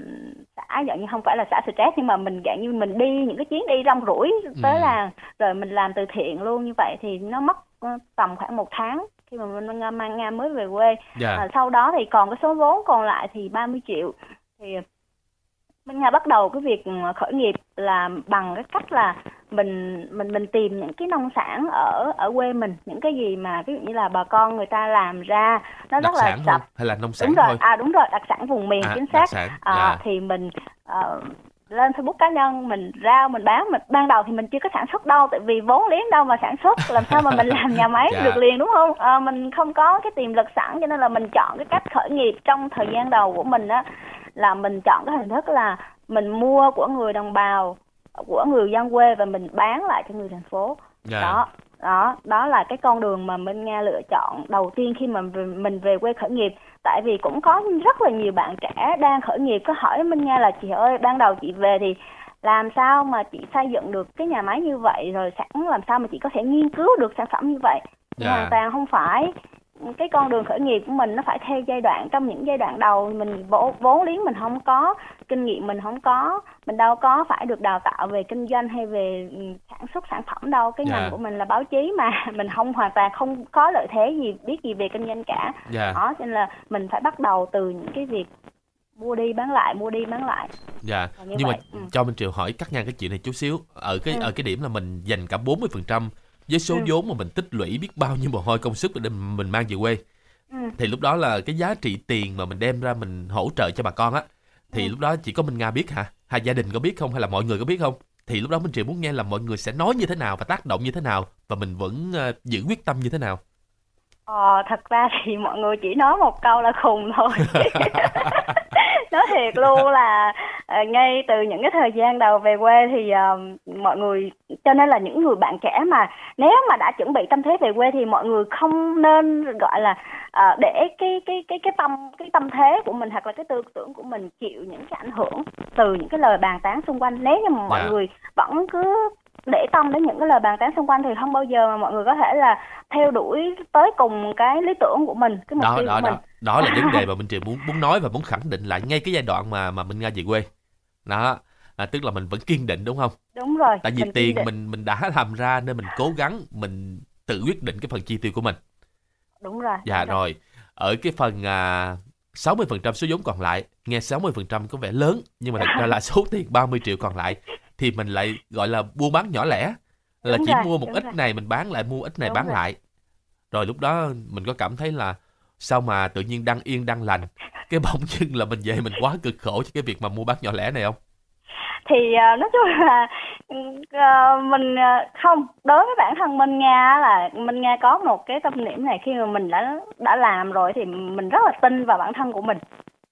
xả dạng như không phải là xả stress nhưng mà mình dạng như mình đi những cái chuyến đi rong ruổi tới Ừ. làng rồi mình làm từ thiện luôn như vậy thì nó mất ờ, tầm khoảng một tháng khi mà mình mang Nga mới về quê. Dạ. À, sau đó thì còn cái số vốn còn lại thì 30 triệu. Thì Minh Nga bắt đầu cái việc ừ, khởi nghiệp là bằng cái cách là mình mình mình tìm những cái nông sản ở ở quê mình những cái gì mà ví dụ như là bà con người ta làm ra nó đặc rất là sạch. hay là nông sản đúng rồi thôi? à đúng rồi đặc sản vùng miền à, chính xác. sản à, dạ. thì mình ờ, lên Facebook cá nhân mình rao mình bán mình ban đầu thì mình chưa có sản xuất đâu tại vì vốn liếng đâu mà sản xuất làm sao mà mình làm nhà máy Dạ. được liền đúng không? Ờ, mình không có cái tiềm lực sẵn cho nên là mình chọn cái cách khởi nghiệp trong thời gian đầu của mình á là mình chọn cái hình thức là mình mua của người đồng bào của người dân quê và mình bán lại cho người thành phố. Dạ. Đó đó đó là cái con đường mà Minh Nga lựa chọn đầu tiên khi mà mình về quê khởi nghiệp. Tại vì cũng có rất là nhiều bạn trẻ đang khởi nghiệp có hỏi Minh Nga là chị ơi ban đầu chị về thì làm sao mà chị xây dựng được cái nhà máy như vậy rồi sẵn làm sao mà chị có thể nghiên cứu được sản phẩm như vậy? Dạ. hoàn toàn không phải cái con đường khởi nghiệp của mình nó phải theo giai đoạn trong những giai đoạn đầu mình vốn vốn liếng mình không có kinh nghiệm mình không có mình đâu có phải được đào tạo về kinh doanh hay về ừ, sản xuất sản phẩm đâu cái Dạ. ngành của mình là báo chí mà mình không hoàn toàn không có lợi thế gì biết gì về kinh doanh cả dạ đó cho nên là mình phải bắt đầu từ những cái việc mua đi bán lại mua đi bán lại dạ Là như nhưng vậy. mà Ừ. cho Minh Triều hỏi cắt ngang cái chuyện này chút xíu ở cái Ừ. ở cái điểm là mình dành cả 40% với số Ừ. vốn mà mình tích lũy biết bao nhiêu mồ hôi công sức để mình mang về quê ừ. thì lúc đó là cái giá trị tiền mà mình đem ra mình hỗ trợ cho bà con á thì Ừ. lúc đó chỉ có Minh Nga biết hả hay gia đình có biết không hay là mọi người có biết không thì lúc đó Minh Triều muốn nghe là mọi người sẽ nói như thế nào và tác động như thế nào và mình vẫn ờ, giữ quyết tâm như thế nào Ờ, thật ra thì mọi người chỉ nói một câu là khùng thôi. nói thiệt luôn là ờ, ngay từ những cái thời gian đầu về quê thì ờ, mọi người cho nên là những người bạn trẻ mà nếu mà đã chuẩn bị tâm thế về quê thì mọi người không nên gọi là ờ, để cái cái cái cái tâm cái tâm thế của mình hoặc là cái tư tưởng của mình chịu những cái ảnh hưởng từ những cái lời bàn tán xung quanh. Nếu như mà mọi Dạ. người vẫn cứ để tâm đến những cái lời bàn tán xung quanh thì không bao giờ mà mọi người có thể là theo đuổi tới cùng cái lý tưởng của mình cái mục đó tiêu đó của mình. Đó đó là vấn đề mà Minh Triều muốn muốn nói và muốn khẳng định lại ngay cái giai đoạn mà mà Minh Nga về quê đó à, tức là mình vẫn kiên định đúng không? Đúng rồi tại vì mình tiền mình mình đã làm ra nên mình cố gắng mình tự quyết định cái phần chi tiêu của mình. Đúng rồi dạ đúng rồi. ở cái phần à, 60% số vốn còn lại nghe 60% có vẻ lớn nhưng mà thật ra là số tiền 30 triệu còn lại thì mình lại gọi là buôn bán nhỏ lẻ. Là Đúng chỉ rồi, mua một ít rồi. này mình bán lại mua ít này Đúng bán rồi. lại. Rồi lúc đó mình có cảm thấy là sao mà tự nhiên đang yên đang lành? Cái bỗng dưng là mình về mình quá cực khổ cho cái việc mà mua bán nhỏ lẻ này không? Thì uh, nói chung là uh, mình uh, không. Đối với bản thân Minh Nga là Minh Nga có một cái tâm niệm này. Khi mà mình đã đã làm rồi thì mình rất là tin vào bản thân của mình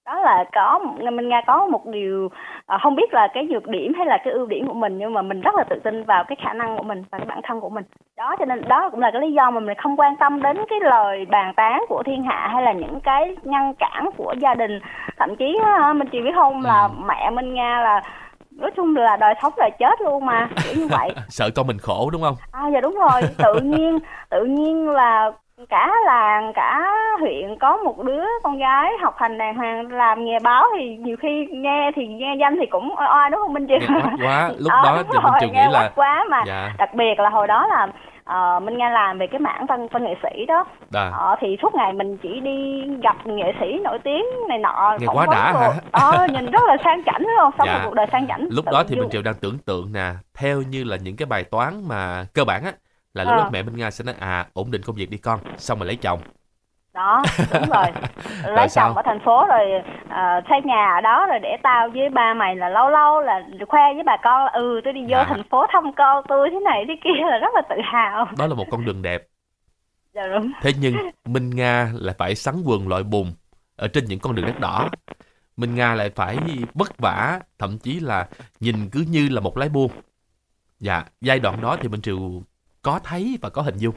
đó là có Minh Nga có một điều ờ, không biết là cái nhược điểm hay là cái ưu điểm của mình nhưng mà mình rất là tự tin vào cái khả năng của mình và cái bản thân của mình. Đó cho nên đó cũng là cái lý do mà mình không quan tâm đến cái lời bàn tán của thiên hạ hay là những cái ngăn cản của gia đình. Thậm chí á, mình chỉ biết không là Ừ. mẹ Minh Nga là nói chung là đời sống đời chết luôn mà kiểu như vậy. Sợ con mình khổ đúng không? À dạ đúng rồi. Tự nhiên tự nhiên là cả làng cả huyện có một đứa con gái học hành đàng hoàng làm nghề báo thì nhiều khi nghe thì nghe danh thì cũng oai oai đúng không Minh nghe oách quá. Lúc Ờ, đó thì mình Triều nghe nghĩ là quá mà. dạ. Đặc biệt là hồi đó là ờ, Minh Nga làm về cái mảng văn văn nghệ sĩ đó. À, Ờ, thì suốt ngày mình chỉ đi gặp nghệ sĩ nổi tiếng này nọ Nghe quá đã hả? ờ, nhìn rất là sang chảnh đúng không? Sống Dạ. một cuộc đời sang chảnh lúc tự đó thì nhiên. Minh Triều đang tưởng tượng nè theo như là những cái bài toán mà cơ bản á là lúc Ờ. đó mẹ Minh Nga sẽ nói à ổn định công việc đi con. Xong rồi lấy chồng. Đó đúng rồi. Lấy sao? chồng ở thành phố rồi ờ, xây nhà ở đó rồi để tao với ba mày là lâu lâu là khoe với bà con là ừ tôi đi vô Dạ. thành phố thăm con tôi thế này thế kia là rất là tự hào. Đó là một con đường đẹp. Dạ đúng. Thế nhưng Minh Nga lại phải sắn quần loại bùn ở trên những con đường đất đỏ. Minh Nga lại phải vất vả thậm chí là nhìn cứ như là một lái buôn. Dạ giai đoạn đó thì Minh Triều có thấy và có hình dung.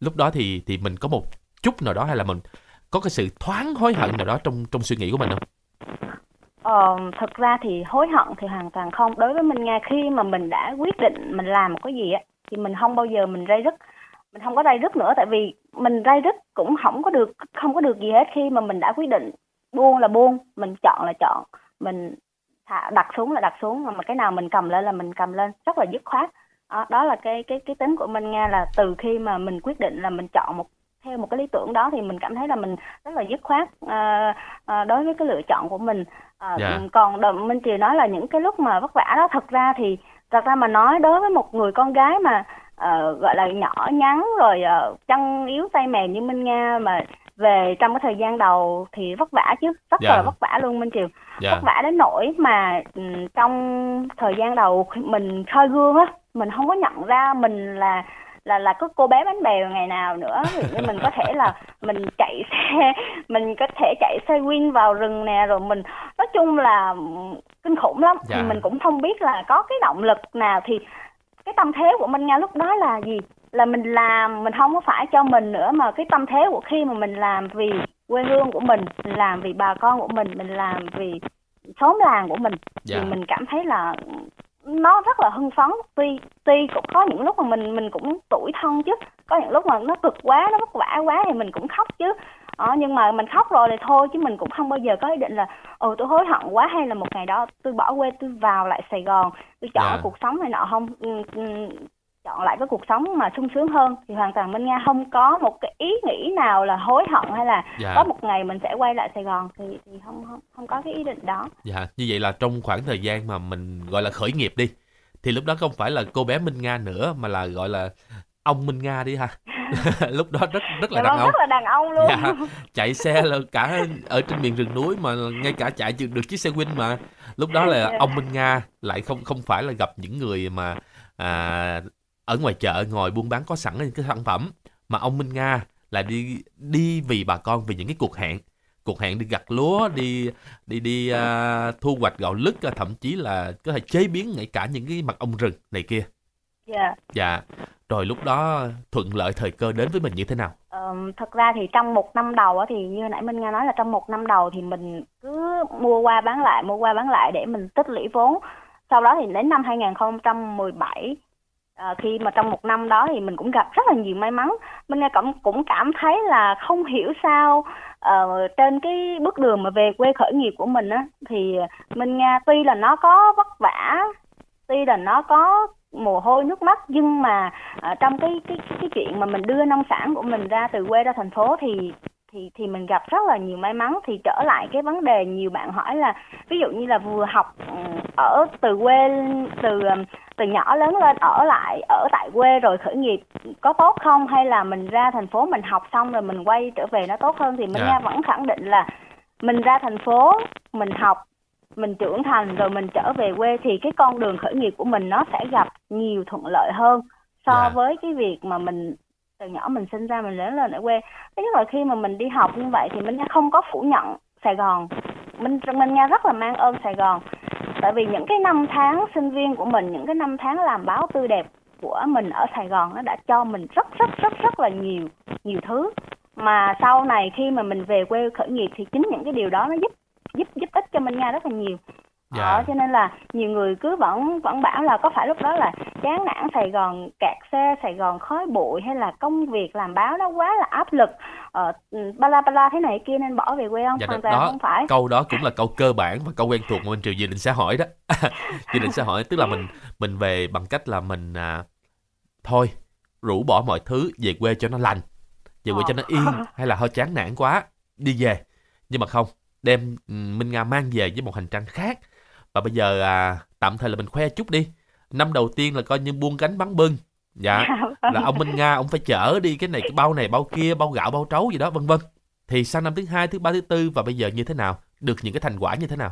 Lúc đó thì thì mình có một chút nào đó hay là mình có cái sự thoáng hối hận nào đó trong trong suy nghĩ của mình không? Ờ, thật ra thì hối hận thì hoàn toàn không. Đối với mình nghe khi mà mình đã quyết định mình làm một cái gì á thì mình không bao giờ mình ray rứt. Mình không có ray rứt nữa tại vì mình ray rứt cũng không có được không có được gì hết. Khi mà mình đã quyết định buông là buông mình chọn là chọn. Mình thả đặt xuống là đặt xuống mà cái nào mình cầm lên là mình cầm lên. Rất là dứt khoát đó, đó là cái cái cái tính của Minh Nga là từ khi mà mình quyết định là mình chọn một theo một cái lý tưởng đó thì mình cảm thấy là mình rất là dứt khoát ờ, ờ, đối với cái lựa chọn của mình Ờ, Dạ. còn đợt Minh Triều nói là những cái lúc mà vất vả đó thật ra thì thật ra mà nói đối với một người con gái mà ờ, gọi là nhỏ nhắn rồi uh, chân yếu tay mềm như Minh Nga mà về trong cái thời gian đầu thì vất vả chứ rất Dạ. là vất vả luôn Minh Triều dạ vất vả đến nỗi mà ừm, trong thời gian đầu mình soi gương á mình không có nhận ra mình là là là có cô bé bánh bèo ngày nào nữa. Như mình có thể là mình chạy xe mình có thể chạy xe win vào rừng nè rồi mình nói chung là kinh khủng lắm. Dạ. thì mình cũng không biết là có cái động lực nào. Thì cái tâm thế của Minh Nga lúc đó là gì? Là mình làm mình không có phải cho mình nữa mà cái tâm thế của khi mà mình làm vì quê hương của mình mình làm vì bà con của mình mình làm vì xóm làng của mình dạ. thì mình cảm thấy là nó rất là hưng phấn. Tuy tuy cũng có những lúc mà mình mình cũng tủi thân chứ. Có những lúc mà nó cực quá nó vất vả quá thì mình cũng khóc chứ. Ờ, nhưng mà mình khóc rồi thì thôi chứ mình cũng không bao giờ có ý định là ồ tôi hối hận quá hay là một ngày đó tôi bỏ quê tôi vào lại Sài Gòn tôi chọn Dạ. cái cuộc sống này nọ. Không ừ, ừ, chọn lại cái cuộc sống mà sung sướng hơn thì hoàn toàn Minh Nga không có một cái ý nghĩ nào là hối hận hay là dạ có một ngày mình sẽ quay lại Sài Gòn thì thì không không không có cái ý định đó Dạ, như vậy là trong khoảng thời gian mà mình gọi là khởi nghiệp đi thì lúc đó không phải là cô bé Minh Nga nữa mà là gọi là ông Minh Nga đi ha. lúc đó rất rất là Dạ đàn vâng, ông. rất là đàn ông luôn Dạ, chạy xe là cả ở trên miền rừng núi mà ngay cả chạy được chiếc xe Win mà. Lúc đó là Dạ. ông Minh Nga lại không không phải là gặp những người mà à, ở ngoài chợ ngồi buôn bán có sẵn những cái sản phẩm mà ông Minh Nga là đi đi vì bà con vì những cái cuộc hẹn. Cuộc hẹn đi gặt lúa đi đi đi à, thu hoạch gạo lứt à, thậm chí là có thể chế biến ngay cả những cái mật ong rừng này kia. Dạ. Dạ. Rồi lúc đó thuận lợi thời cơ đến với mình như thế nào? Ờm, thật ra thì trong một năm đầu thì như nãy Minh Nga nói là trong một năm đầu thì mình cứ mua qua bán lại mua qua bán lại để mình tích lũy vốn. Sau đó thì đến năm 2017 à, khi mà trong một năm đó thì mình cũng gặp rất là nhiều may mắn. Mình cũng cũng cảm thấy là không hiểu sao uh, trên cái bước đường mà về quê khởi nghiệp của mình á thì mình Nga tuy là nó có vất vả tuy là nó có mồ hôi nước mắt nhưng mà uh, trong cái cái cái chuyện mà mình đưa nông sản của mình ra từ quê ra thành phố thì thì thì mình gặp rất là nhiều may mắn. Thì trở lại cái vấn đề nhiều bạn hỏi là ví dụ như là vừa học ừ, ở từ quê từ từ nhỏ lớn lên ở lại ở tại quê rồi khởi nghiệp có tốt không hay là mình ra thành phố mình học xong rồi mình quay trở về nó tốt hơn thì mình yeah. Dạ. vẫn khẳng định là mình ra thành phố mình học mình trưởng thành rồi mình trở về quê thì cái con đường khởi nghiệp của mình nó sẽ gặp nhiều thuận lợi hơn so yeah. Dạ. với cái việc mà mình từ nhỏ mình sinh ra mình lớn lên ở quê thứ nhất là khi mà mình đi học như vậy thì mình không có phủ nhận Sài Gòn mình mình nghe rất là mang ơn Sài Gòn tại vì những cái năm tháng sinh viên của mình những cái năm tháng làm báo tươi đẹp của mình ở Sài Gòn nó đã cho mình rất rất rất rất là nhiều nhiều thứ. Mà sau này khi mà mình về quê khởi nghiệp thì chính những cái điều đó nó giúp giúp giúp ích cho mình nghe rất là nhiều. Dạ. ờ, cho nên là nhiều người cứ vẫn vẫn bảo là có phải lúc đó là chán nản Sài Gòn kẹt xe Sài Gòn khói bụi hay là công việc làm báo nó quá là áp lực ờ, ba la ba la thế này kia nên bỏ về quê không? Dạ, hoàn toàn không phải. câu đó cũng là câu cơ bản và câu quen thuộc mà mình triều dự định sẽ hỏi đó. Dự định sẽ hỏi tức là mình mình về bằng cách là mình à, thôi rũ bỏ mọi thứ về quê cho nó lành về quê ờ. cho nó yên hay là hơi chán nản quá đi về. Nhưng mà không đem ừ, Minh Nga mang về với một hành trang khác. Và bây giờ à, tạm thời là mình khoe chút đi. Năm đầu tiên là coi như buông cánh bắn bưng dạ. Là ông Minh Nga ông phải chở đi cái này cái bao này bao kia bao gạo bao trấu gì đó vân vân. Thì sang năm thứ hai thứ ba thứ tư và bây giờ như thế nào? Được những cái thành quả như thế nào?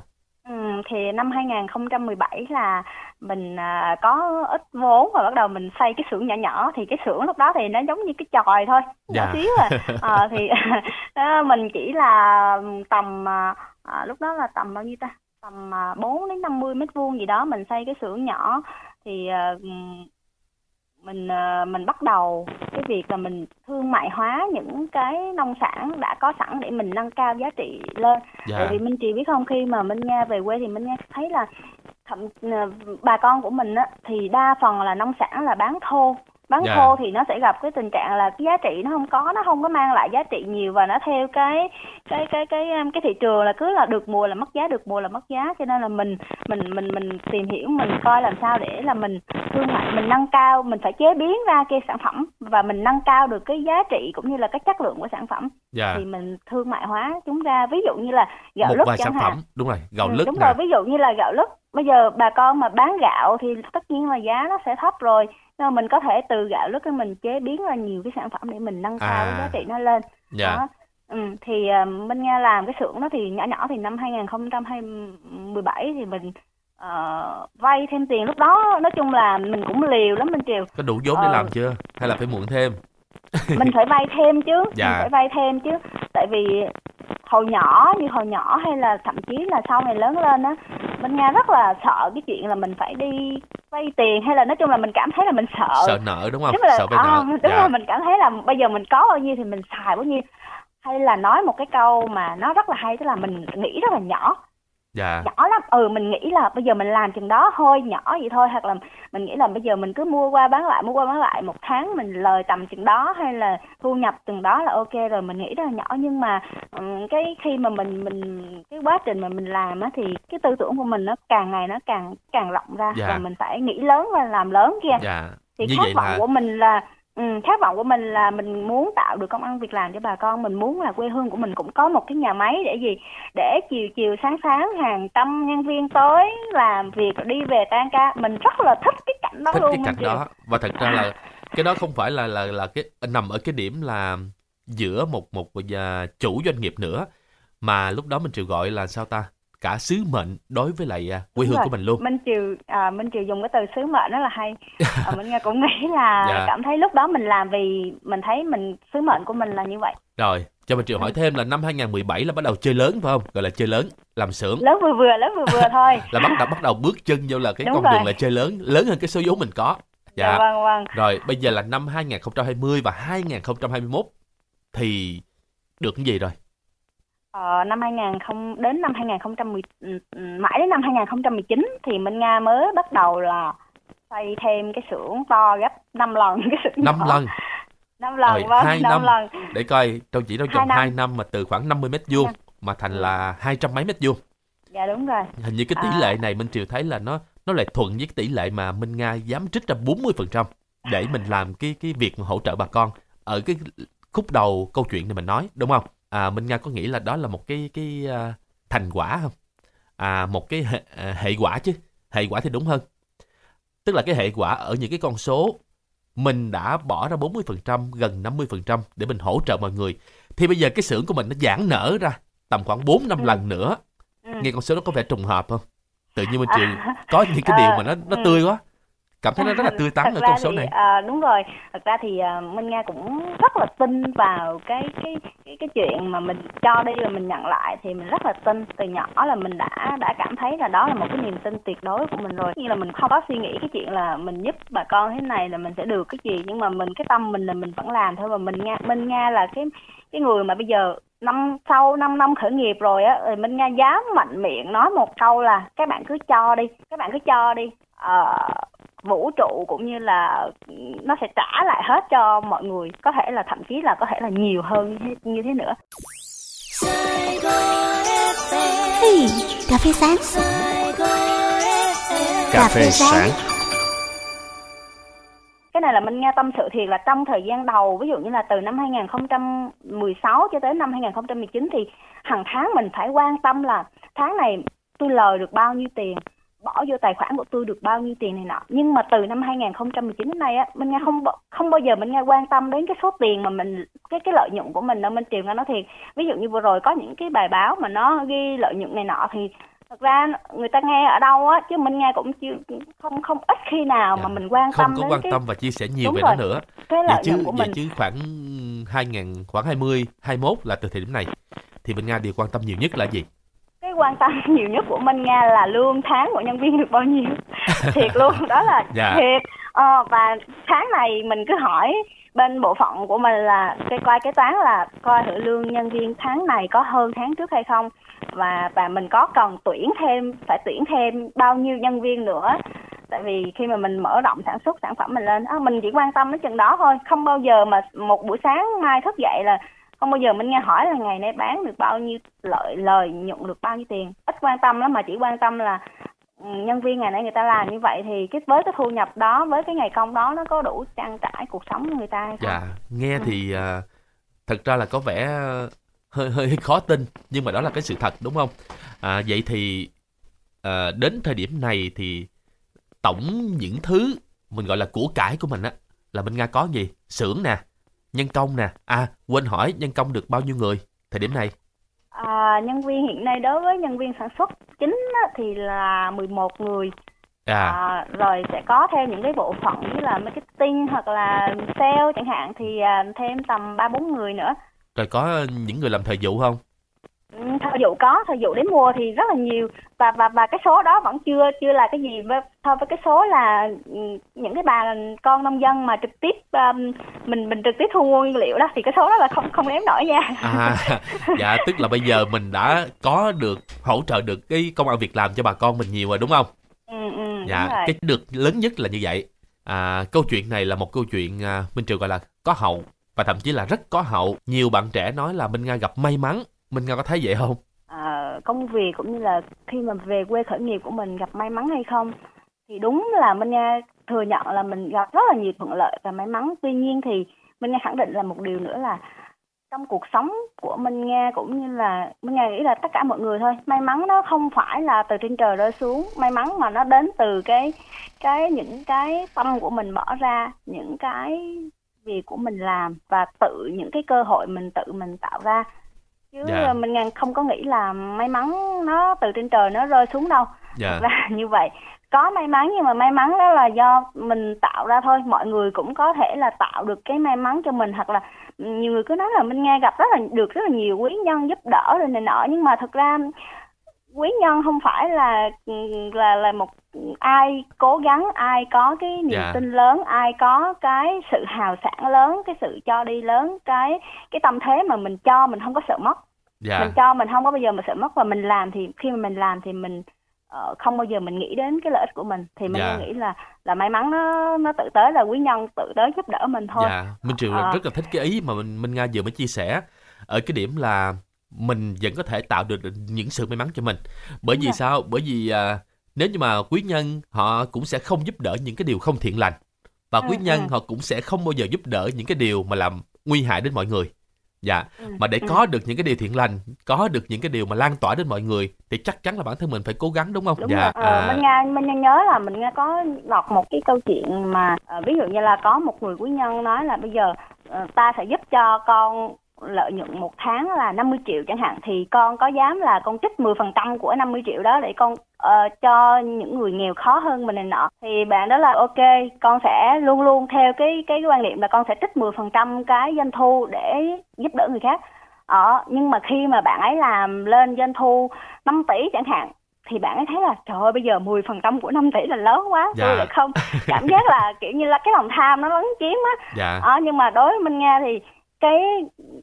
Ừ, thì năm 2017 là mình à, có ít vốn và bắt đầu mình xây cái xưởng nhỏ nhỏ. Thì cái xưởng lúc đó thì nó giống như cái tròi thôi nhỏ dạ. xíu à, à thì mình chỉ là tầm à, à, lúc đó là tầm bao nhiêu ta? Tầm 4 à, đến 50 mét vuông gì đó mình xây cái xưởng nhỏ. Thì mình uh, mình bắt đầu cái việc là mình thương mại hóa những cái nông sản đã có sẵn để mình nâng cao giá trị lên. Dạ. Tại vì Minh Trì biết không khi mà Minh Nga về quê thì Minh Nga thấy là thậm bà con của mình á thì đa phần là nông sản là bán thô bán yeah. Dạ. khô thì nó sẽ gặp cái tình trạng là cái giá trị nó không có nó không có mang lại giá trị nhiều và nó theo cái cái cái cái um, cái thị trường là cứ là được mùa là mất giá được mùa là mất giá cho nên là mình mình mình mình tìm hiểu mình coi làm sao để là mình thương mại mình nâng cao mình phải chế biến ra cái sản phẩm và mình nâng cao được cái giá trị cũng như là cái chất lượng của sản phẩm yeah. Dạ. thì mình thương mại hóa chúng ra ví dụ như là gạo một lứt vài sản hạn. phẩm đúng rồi gạo ừ, lứt đúng nè. rồi ví dụ như là gạo lứt bây giờ bà con mà bán gạo thì tất nhiên là giá nó sẽ thấp rồi nhưng mà mình có thể từ gạo lứt mình chế biến ra nhiều cái sản phẩm để mình nâng cao à. giá trị nó lên dạ. đó Ừ, thì uh, Minh Nga làm cái xưởng đó thì nhỏ nhỏ thì năm 2017 thì mình uh, vay thêm tiền lúc đó nói chung là mình cũng liều lắm Minh Triều. Có đủ vốn để uh, làm chưa? Hay là phải muộn thêm? Mình phải vay thêm chứ, dạ. mình phải vay thêm chứ. Tại vì hồi nhỏ như hồi nhỏ hay là thậm chí là sau này lớn lên á bên nga rất là sợ cái chuyện là mình phải đi vay tiền hay là nói chung là mình cảm thấy là mình sợ sợ nợ đúng không là, sợ vay nợ đúng dạ. là mình cảm thấy là bây giờ mình có bao nhiêu thì mình xài bao nhiêu hay là nói một cái câu mà nó rất là hay tức là mình nghĩ rất là nhỏ dạ. nhỏ lắm ừ mình nghĩ là bây giờ mình làm chừng đó thôi nhỏ vậy thôi hoặc là mình nghĩ là bây giờ mình cứ mua qua bán lại mua qua bán lại một tháng mình lời tầm chừng đó hay là thu nhập từng đó là ok rồi mình nghĩ rất là nhỏ nhưng mà um, cái khi mà mình mình cái quá trình mà mình làm á thì cái tư tưởng của mình nó càng ngày nó càng càng rộng ra dạ. và mình phải nghĩ lớn và làm lớn kia dạ. thì khát vọng là... của mình là Ừ, khát vọng của mình là mình muốn tạo được công ăn việc làm cho bà con. Mình muốn là quê hương của mình cũng có một cái nhà máy để gì? Để chiều chiều sáng sáng hàng trăm nhân viên tới làm việc đi về tan ca. Mình rất là thích cái cảnh đó thích luôn cái cảnh đó. Và thật ra là cái đó không phải là là là cái nằm ở cái điểm là giữa một một uh, chủ doanh nghiệp nữa mà lúc đó mình chịu gọi là sao ta cả sứ mệnh đối với lại uh, quê hương của mình luôn. Minh Triều à, Minh Triều dùng cái từ sứ mệnh rất là hay. à, mình nghe cũng nghĩ là dạ. cảm thấy lúc đó mình làm vì mình thấy mình sứ mệnh của mình là như vậy. Rồi, cho mình Triều hỏi thêm là năm 2017 là bắt đầu chơi lớn phải không? Gọi là chơi lớn, làm xưởng. Lớn vừa vừa, lớn vừa vừa thôi. là bắt đầu bắt đầu bước chân vô là cái Đúng con rồi. đường là chơi lớn, lớn hơn cái số vốn mình có. Dạ. dạ vâng vâng. Rồi, bây giờ là năm 2020 và 2021 thì được cái gì rồi? Ờ, năm 2000 không đến năm 2010 ừ, ừ, mãi đến năm 2019 thì Minh Nga mới bắt đầu là xây thêm cái xưởng to gấp 5 lần cái xưởng năm nhỏ. lần năm lần Rồi, vâng hai năm năm. lần để coi đâu chỉ vòng năm. 2 năm mà từ khoảng 50 mét vuông mà thành là hai trăm mấy mét vuông dạ đúng rồi hình như cái tỷ À. lệ này Minh Triều thấy là nó nó lại thuận với cái tỷ lệ mà Minh Nga dám trích ra 40% để mình làm cái cái việc hỗ trợ bà con ở cái khúc đầu câu chuyện này mình nói đúng không à, Minh Nga có nghĩ là đó là một cái cái à, thành quả không? À, một cái hệ, à, hệ quả chứ? Hệ quả thì đúng hơn. Tức là cái hệ quả ở những cái con số mình đã bỏ ra 40% gần 50% để mình hỗ trợ mọi người. Thì bây giờ cái xưởng của mình nó giãn nở ra tầm khoảng 4 năm Ừ. lần nữa. Ừ. nghe con số đó có vẻ trùng hợp không? Tự nhiên Minh À, Triều có những cái điều mà nó nó ừ. tươi quá cảm thấy nó rất là tươi tắn ở con số thì, này. à, đúng rồi. Thật ra thì à, Minh Nga cũng rất là tin vào cái cái cái cái chuyện mà mình cho đi và mình nhận lại thì mình rất là tin. Từ nhỏ là mình đã đã cảm thấy là đó là một cái niềm tin tuyệt đối của mình rồi. Như là mình không có suy nghĩ cái chuyện là mình giúp bà con thế này là mình sẽ được cái gì. Nhưng mà mình cái tâm mình là mình vẫn làm thôi. Và mình nga Minh Nga là cái cái người mà bây giờ năm sau 5 năm khởi nghiệp rồi á thì Minh Nga dám mạnh miệng nói một câu là các bạn cứ cho đi các bạn cứ cho đi. Ờ, vũ trụ cũng như là ừ, nó sẽ trả lại hết cho mọi người. Có thể là thậm chí là có thể là nhiều hơn như thế, như thế nữa. Hey, cà phê sáng. Cà phê sáng. cái này là Minh Nga tâm sự thiệt là trong thời gian đầu ví dụ như là từ năm 2016 cho tới năm 2019 thì hàng tháng mình phải quan tâm là tháng này tôi lời được bao nhiêu tiền bỏ vô tài khoản của tôi được bao nhiêu tiền này nọ. Nhưng mà từ năm 2019 đến nay á Minh Nga không không bao giờ Minh Nga quan tâm đến cái số tiền mà mình cái cái lợi nhuận của mình đâu. Minh Triều Nga nói thiệt ví dụ như vừa rồi có những cái bài báo mà nó ghi lợi nhuận này nọ thì thật ra người ta nghe ở đâu á chứ Minh Nga cũng chưa không không ít khi nào Dạ. mà mình quan không tâm có đến quan cái tâm và chia sẻ nhiều Đúng về rồi. nó nữa. Cái vậy lợi chứ nhuận của vậy mình. chứ khoảng 2000 khoảng 20 21 là từ thời điểm này. Thì Minh Nga điều quan tâm nhiều nhất là gì quan tâm nhiều nhất của Minh Nga là lương tháng của nhân viên được bao nhiêu. Thiệt luôn đó là Dạ. thiệt. Ờ, và tháng này mình cứ hỏi bên bộ phận của mình là cái coi cái toán là coi thử lương nhân viên tháng này có hơn tháng trước hay không. Và và mình có cần tuyển thêm phải tuyển thêm bao nhiêu nhân viên nữa. Tại vì khi mà mình mở rộng sản xuất sản phẩm mình lên á, mình chỉ quan tâm đến chừng đó thôi. Không bao giờ mà một buổi sáng mai thức dậy là không bao giờ mình nghe hỏi là ngày nay bán được bao nhiêu lợi lời nhuận được bao nhiêu tiền. Ít quan tâm lắm mà chỉ quan tâm là ừ, nhân viên ngày nay người ta làm như vậy thì cái với cái thu nhập đó với cái ngày công đó nó có đủ trang trải cuộc sống của người ta hay không? Dạ nghe Ừ. thì à, thật ra là có vẻ ờ, hơi hơi khó tin nhưng mà đó là cái sự thật đúng không? À, vậy thì à, đến thời điểm này thì tổng những thứ mình gọi là của cải của mình á là Minh Nga có gì? Xưởng nè nhân công nè. À quên hỏi nhân công được bao nhiêu người thời điểm này? À, nhân viên hiện nay đối với nhân viên sản xuất chính á, thì là 11 người. À. À, rồi sẽ có thêm những cái bộ phận như là marketing hoặc là sale chẳng hạn thì à, thêm tầm ba bốn người nữa. Rồi có những người làm thời vụ không thời vụ có thời vụ đến mùa thì rất là nhiều và và và cái số đó vẫn chưa chưa là cái gì với so với cái số là ừ, những cái bà con nông dân mà trực tiếp um, mình mình trực tiếp thu mua nguyên liệu đó thì cái số đó là không không đếm nổi nha À, dạ tức là bây giờ mình đã có được hỗ trợ được cái công ăn việc làm cho bà con mình nhiều rồi đúng không? ừ, ừ, Dạ, cái được lớn nhất là như vậy. À, câu chuyện này là một câu chuyện à, Minh Triều gọi là có hậu và thậm chí là rất có hậu. Nhiều bạn trẻ nói là Minh Nga gặp may mắn. Minh Nga có thấy vậy không? À, công việc cũng như là khi mà về quê khởi nghiệp của mình gặp may mắn hay không? Thì đúng là Minh Nga thừa nhận là mình gặp rất là nhiều thuận lợi và may mắn. Tuy nhiên thì Minh Nga khẳng định là một điều nữa là trong cuộc sống của Minh Nga cũng như là Minh Nga nghĩ là tất cả mọi người thôi may mắn nó không phải là từ trên trời rơi xuống. May mắn mà nó đến từ cái cái những cái tâm của mình bỏ ra những cái việc của mình làm và tự những cái cơ hội mình tự mình tạo ra chứ Dạ. mình ngàn không có nghĩ là may mắn nó từ trên trời nó rơi xuống đâu Dạ. Ra như vậy có may mắn nhưng mà may mắn đó là do mình tạo ra thôi mọi người cũng có thể là tạo được cái may mắn cho mình hoặc là nhiều người cứ nói là minh nghe gặp rất là được rất là nhiều quý nhân giúp đỡ rồi này nọ nhưng mà thực ra quý nhân không phải là là là một ai cố gắng ai có cái niềm Dạ. tin lớn ai có cái sự hào sảng lớn cái sự cho đi lớn cái cái tâm thế mà mình cho mình không có sợ mất Dạ. mình cho mình không có bao giờ mà sợ mất và mình làm thì khi mà mình làm thì mình ờ, không bao giờ mình nghĩ đến cái lợi ích của mình thì mình Dạ. nghĩ là là may mắn nó nó tự tới là quý nhân tự tới giúp đỡ mình thôi Dạ, Minh Ờ. rất là thích cái ý mà mình Minh Nga vừa mới chia sẻ ở cái điểm là mình vẫn có thể tạo được những sự may mắn cho mình. Bởi Đúng vì rồi. sao? Bởi vì à, nếu như mà quý nhân họ cũng sẽ không giúp đỡ những cái điều không thiện lành và Ừ, quý nhân ừ. họ cũng sẽ không bao giờ giúp đỡ những cái điều mà làm nguy hại đến mọi người. Dạ, Ừ, mà để ừ. có được những cái điều thiện lành, có được những cái điều mà lan tỏa đến mọi người thì chắc chắn là bản thân mình phải cố gắng đúng không? đúng dạ, rồi ờ, mình nghe mình nhớ là mình nghe có đọc một cái câu chuyện mà ờ, ví dụ như là có một người quý nhân nói là bây giờ ờ, ta sẽ giúp cho con lợi nhuận một tháng là 50 triệu chẳng hạn thì con có dám là con trích 10% của 50 triệu đó để con ờ, cho những người nghèo khó hơn mình này nọ? Thì bạn đó là ok con sẽ luôn luôn theo cái cái quan niệm là con sẽ trích 10% cái doanh thu để giúp đỡ người khác. Ờ, nhưng mà khi mà bạn ấy làm lên doanh thu 5 tỷ chẳng hạn thì bạn ấy thấy là trời ơi bây giờ 10% của 5 tỷ là lớn quá Dạ. tôi lại không? Cảm giác là kiểu như là cái lòng tham nó lấn chiếm á. Dạ, Ờ, nhưng mà đối với Minh Nga thì cái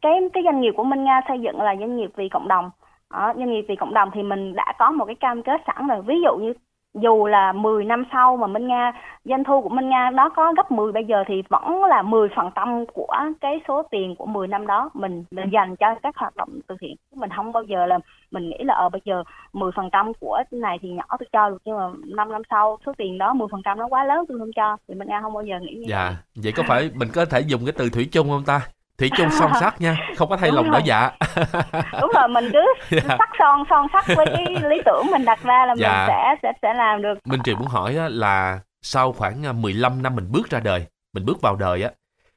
cái cái doanh nghiệp của Minh Nga xây dựng là doanh nghiệp vì cộng đồng Ờ, doanh nghiệp vì cộng đồng thì mình đã có một cái cam kết sẵn rồi ví dụ như dù là 10 năm sau mà Minh Nga doanh thu của Minh Nga nó có gấp 10 bây giờ thì vẫn là 10% của cái số tiền của 10 năm đó mình, mình dành cho các hoạt động từ thiện mình không bao giờ là mình nghĩ là ờ bây giờ 10% của cái này thì nhỏ tôi cho được nhưng mà 5 năm sau số tiền đó 10% nó quá lớn tôi không cho thì Minh Nga không bao giờ nghĩ như dạ. Vậy có phải mình có thể dùng cái từ thủy chung không ta? Thủy chung song sắc nha, không có thay Đúng lòng đổi dạ. đúng rồi mình cứ Dạ. sắc son son sắc với cái lý tưởng mình đặt ra là mình Dạ. sẽ sẽ sẽ làm được Minh Triều muốn hỏi á, là sau khoảng à, 15 năm mình bước ra đời, mình bước vào đời á,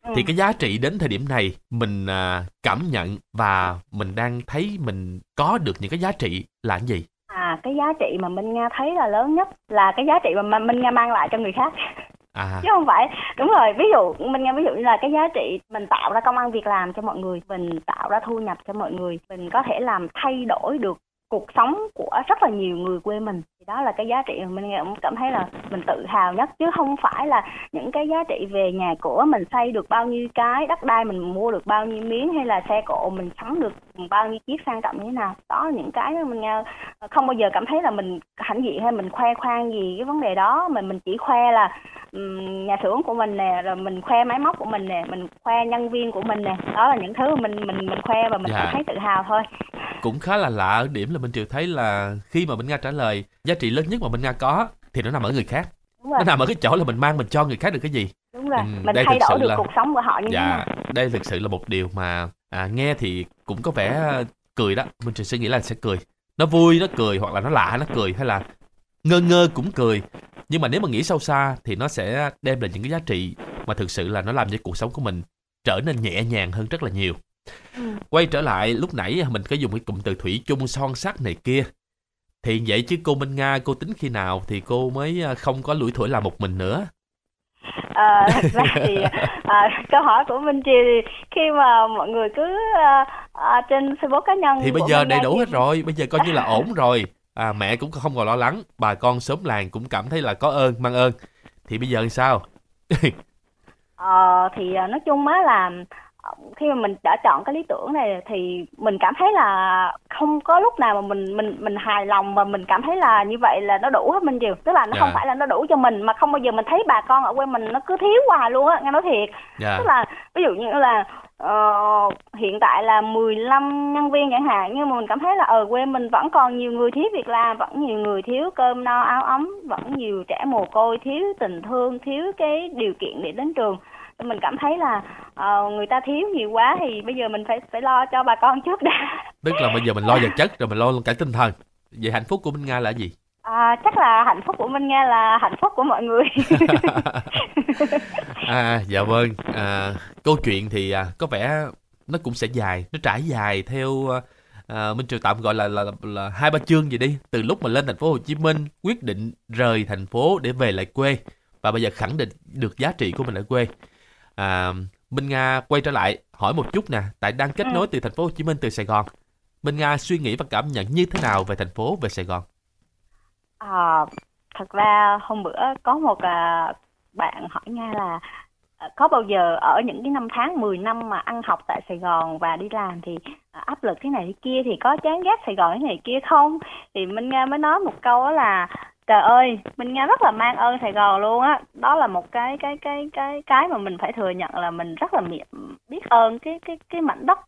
Ừ. thì cái giá trị đến thời điểm này mình à, cảm nhận và mình đang thấy mình có được những cái giá trị là cái gì? à cái giá trị mà Minh Nga thấy là lớn nhất là cái giá trị mà Minh Nga mang lại cho người khác À, chứ không phải đúng rồi ví dụ mình nghe ví dụ như là cái giá trị mình tạo ra công ăn việc làm cho mọi người mình tạo ra thu nhập cho mọi người mình có thể làm thay đổi được cuộc sống của rất là nhiều người quê mình đó là cái giá trị mà mình cũng cảm thấy là mình tự hào nhất chứ không phải là những cái giá trị về nhà cửa mình xây được bao nhiêu cái đất đai mình mua được bao nhiêu miếng hay là xe cộ mình sắm được bao nhiêu chiếc sang trọng như thế nào. Đó những cái mình nghe không bao giờ cảm thấy là mình hãnh diện hay mình khoe khoang gì cái vấn đề đó mà mình chỉ khoe là nhà xưởng của mình nè rồi mình khoe máy móc của mình nè mình khoe nhân viên của mình nè. Đó là những thứ mình mình mình khoe và mình Dạ. cảm thấy tự hào thôi. Cũng khá là lạ ở điểm là Minh Triều thấy là khi mà Minh Nga trả lời giá trị lớn nhất mà Minh Nga có thì nó nằm ở người khác. Nó nằm ở cái chỗ là mình mang mình cho người khác được cái gì. đúng rồi Ừ, mình đây thay thực sự đổi được là- cuộc sống của họ như thế Dạ, nào đây thực sự là một điều mà à, nghe thì cũng có vẻ cười đó. Triều sẽ nghĩ là sẽ cười. Nó vui nó cười hoặc là nó lạ nó cười hay là ngơ ngơ cũng cười. Nhưng mà nếu mà nghĩ sâu xa thì nó sẽ đem lại những cái giá trị mà thực sự là nó làm cho cuộc sống của mình trở nên nhẹ nhàng hơn rất là nhiều. Ừ. Quay trở lại lúc nãy mình có dùng cái cụm từ thủy chung son sắt này kia. Thì vậy chứ cô Minh Nga cô tính khi nào thì cô mới à, không có lủi thủi làm một mình nữa. À, thật ra thì à, câu hỏi của Minh Triều thì khi mà mọi người cứ à, à, trên Facebook cá nhân thì bây giờ đầy đủ thì- hết rồi bây giờ coi như là ổn rồi. À, mẹ cũng không còn lo lắng bà con xóm làng cũng cảm thấy là có ơn mang ơn. Thì bây giờ thì sao? Ờ, thì à, nói chung á là khi mà mình đã chọn cái lý tưởng này thì mình cảm thấy là không có lúc nào mà mình mình mình hài lòng và mình cảm thấy là như vậy là nó đủ hết Minh Triều tức là nó Dạ. không phải là nó đủ cho mình mà không bao giờ mình thấy bà con ở quê mình nó cứ thiếu hoài luôn á nghe nói thiệt. Dạ. Tức là ví dụ như là ờ, hiện tại là 15 nhân viên chẳng hạn nhưng mà mình cảm thấy là ở quê mình vẫn còn nhiều người thiếu việc làm vẫn nhiều người thiếu cơm no áo ấm vẫn nhiều trẻ mồ côi thiếu tình thương thiếu cái điều kiện để đến trường mình cảm thấy là ờ, người ta thiếu nhiều quá thì bây giờ mình phải phải lo cho bà con trước đã. Tức là bây giờ mình lo vật chất rồi mình lo luôn cả tinh thần. Vậy hạnh phúc của minh nga là gì? À, chắc là hạnh phúc của Minh Nga là hạnh phúc của mọi người. À dạ vâng. À, câu chuyện thì à, có vẻ nó cũng sẽ dài nó trải dài theo à, minh triều tạm gọi là, là là hai ba chương gì đi. Từ lúc mà lên thành phố Hồ Chí Minh quyết định rời thành phố để về lại quê. Và bây giờ khẳng định được giá trị của mình ở quê à, Minh Nga quay trở lại hỏi một chút nè tại đang kết Ừ. nối từ thành phố Hồ Chí Minh từ Sài Gòn. Minh Nga suy nghĩ và cảm nhận như thế nào về thành phố về Sài Gòn? À, thật ra hôm bữa có một à, bạn hỏi Nga là ờ, có bao giờ ở những cái năm tháng 10 năm mà ăn học tại Sài Gòn và đi làm thì ờ, áp lực thế này thế kia thì có chán ghét Sài Gòn thế này kia không? Thì Minh Nga mới nói một câu đó là trời ơi Minh Nga rất là mang ơn Sài Gòn luôn á. Đó là một cái cái cái cái cái mà mình phải thừa nhận là mình rất là biết ơn cái cái cái mảnh đất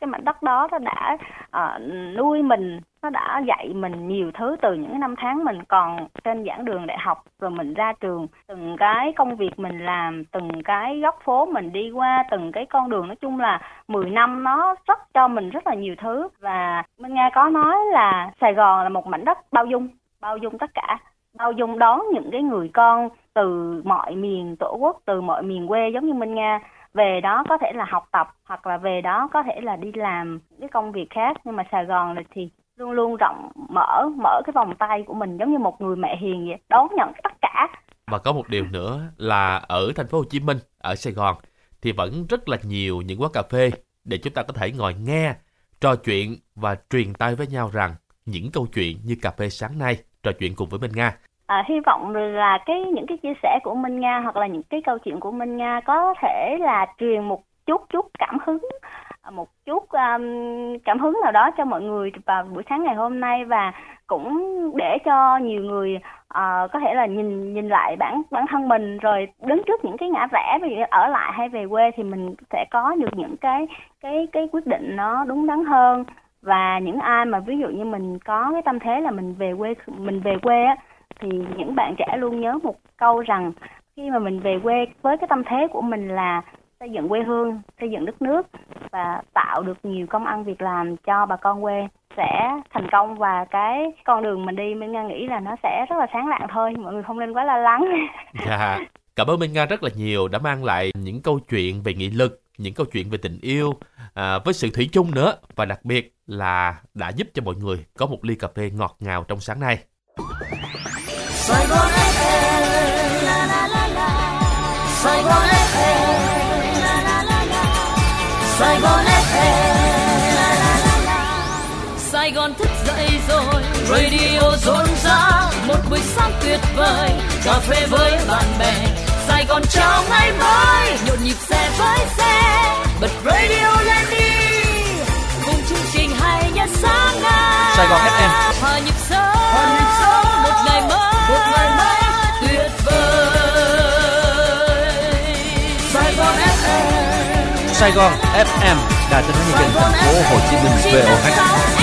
cái mảnh đất đó nó đã uh, nuôi mình nó đã dạy mình nhiều thứ từ những năm tháng mình còn trên giảng đường đại học rồi mình ra trường. Từng cái công việc mình làm từng cái góc phố mình đi qua từng cái con đường nói chung là 10 năm nó rất cho mình rất là nhiều thứ. Và Minh Nga có nói là Sài Gòn là một mảnh đất bao dung bao dung tất cả bao dung đón những cái người con từ mọi miền tổ quốc từ mọi miền quê giống như Minh Nga. Về đó có thể là học tập hoặc là về đó có thể là đi làm cái công việc khác. Nhưng mà Sài Gòn là thì luôn luôn rộng mở mở cái vòng tay của mình giống như một người mẹ hiền vậy đón nhận tất cả. Và có một điều nữa là ở thành phố Hồ Chí Minh, ở Sài Gòn thì vẫn rất là nhiều những quán cà phê để chúng ta có thể ngồi nghe, trò chuyện và truyền tay với nhau rằng những câu chuyện như cà phê sáng nay trò chuyện cùng với Minh Nga. à, hy vọng là cái những cái chia sẻ của Minh Nga hoặc là những cái câu chuyện của Minh Nga có thể là truyền một chút chút cảm hứng một chút um, cảm hứng nào đó cho mọi người vào buổi sáng ngày hôm nay và cũng để cho nhiều người uh, có thể là nhìn nhìn lại bản bản thân mình rồi đứng trước những cái ngã rẽ ví dụ ở lại hay về quê thì mình sẽ có được những cái cái cái quyết định nó đúng đắn hơn và những ai mà ví dụ như mình có cái tâm thế là mình về quê mình về quê á thì những bạn trẻ luôn nhớ một câu rằng khi mà mình về quê với cái tâm thế của mình là xây dựng quê hương, xây dựng đất nước và tạo được nhiều công ăn việc làm cho bà con quê sẽ thành công. Và cái con đường mình đi minh nga nghĩ là nó sẽ rất là sáng lạng thôi. Mọi người không nên quá lo lắng. Dạ. Cảm ơn Minh Nga rất là nhiều đã mang lại những câu chuyện về nghị lực, những câu chuyện về tình yêu à, với sự thủy chung nữa. Và đặc biệt là đã giúp cho mọi người có một ly cà phê ngọt ngào trong sáng nay. Sài Gòn FM la la la la Sài Gòn FM la la la la Sài Gòn FM la la la la Sài Gòn thức dậy rồi, Radio rộn rã, Một buổi sáng tuyệt vời, Cà phê với bạn bè. Sài Gòn chào ngày mới, Nhộn nhịp xe với xe, Bật radio lên đi sáng nay Sài Gòn FM. Hòa nhịp sống Một ngày mới. Một ngày mới. Tuyệt vời. Sài Gòn FM Sài Gòn FM Đài tiếng nói dân thành phố Hồ Chí Minh VOH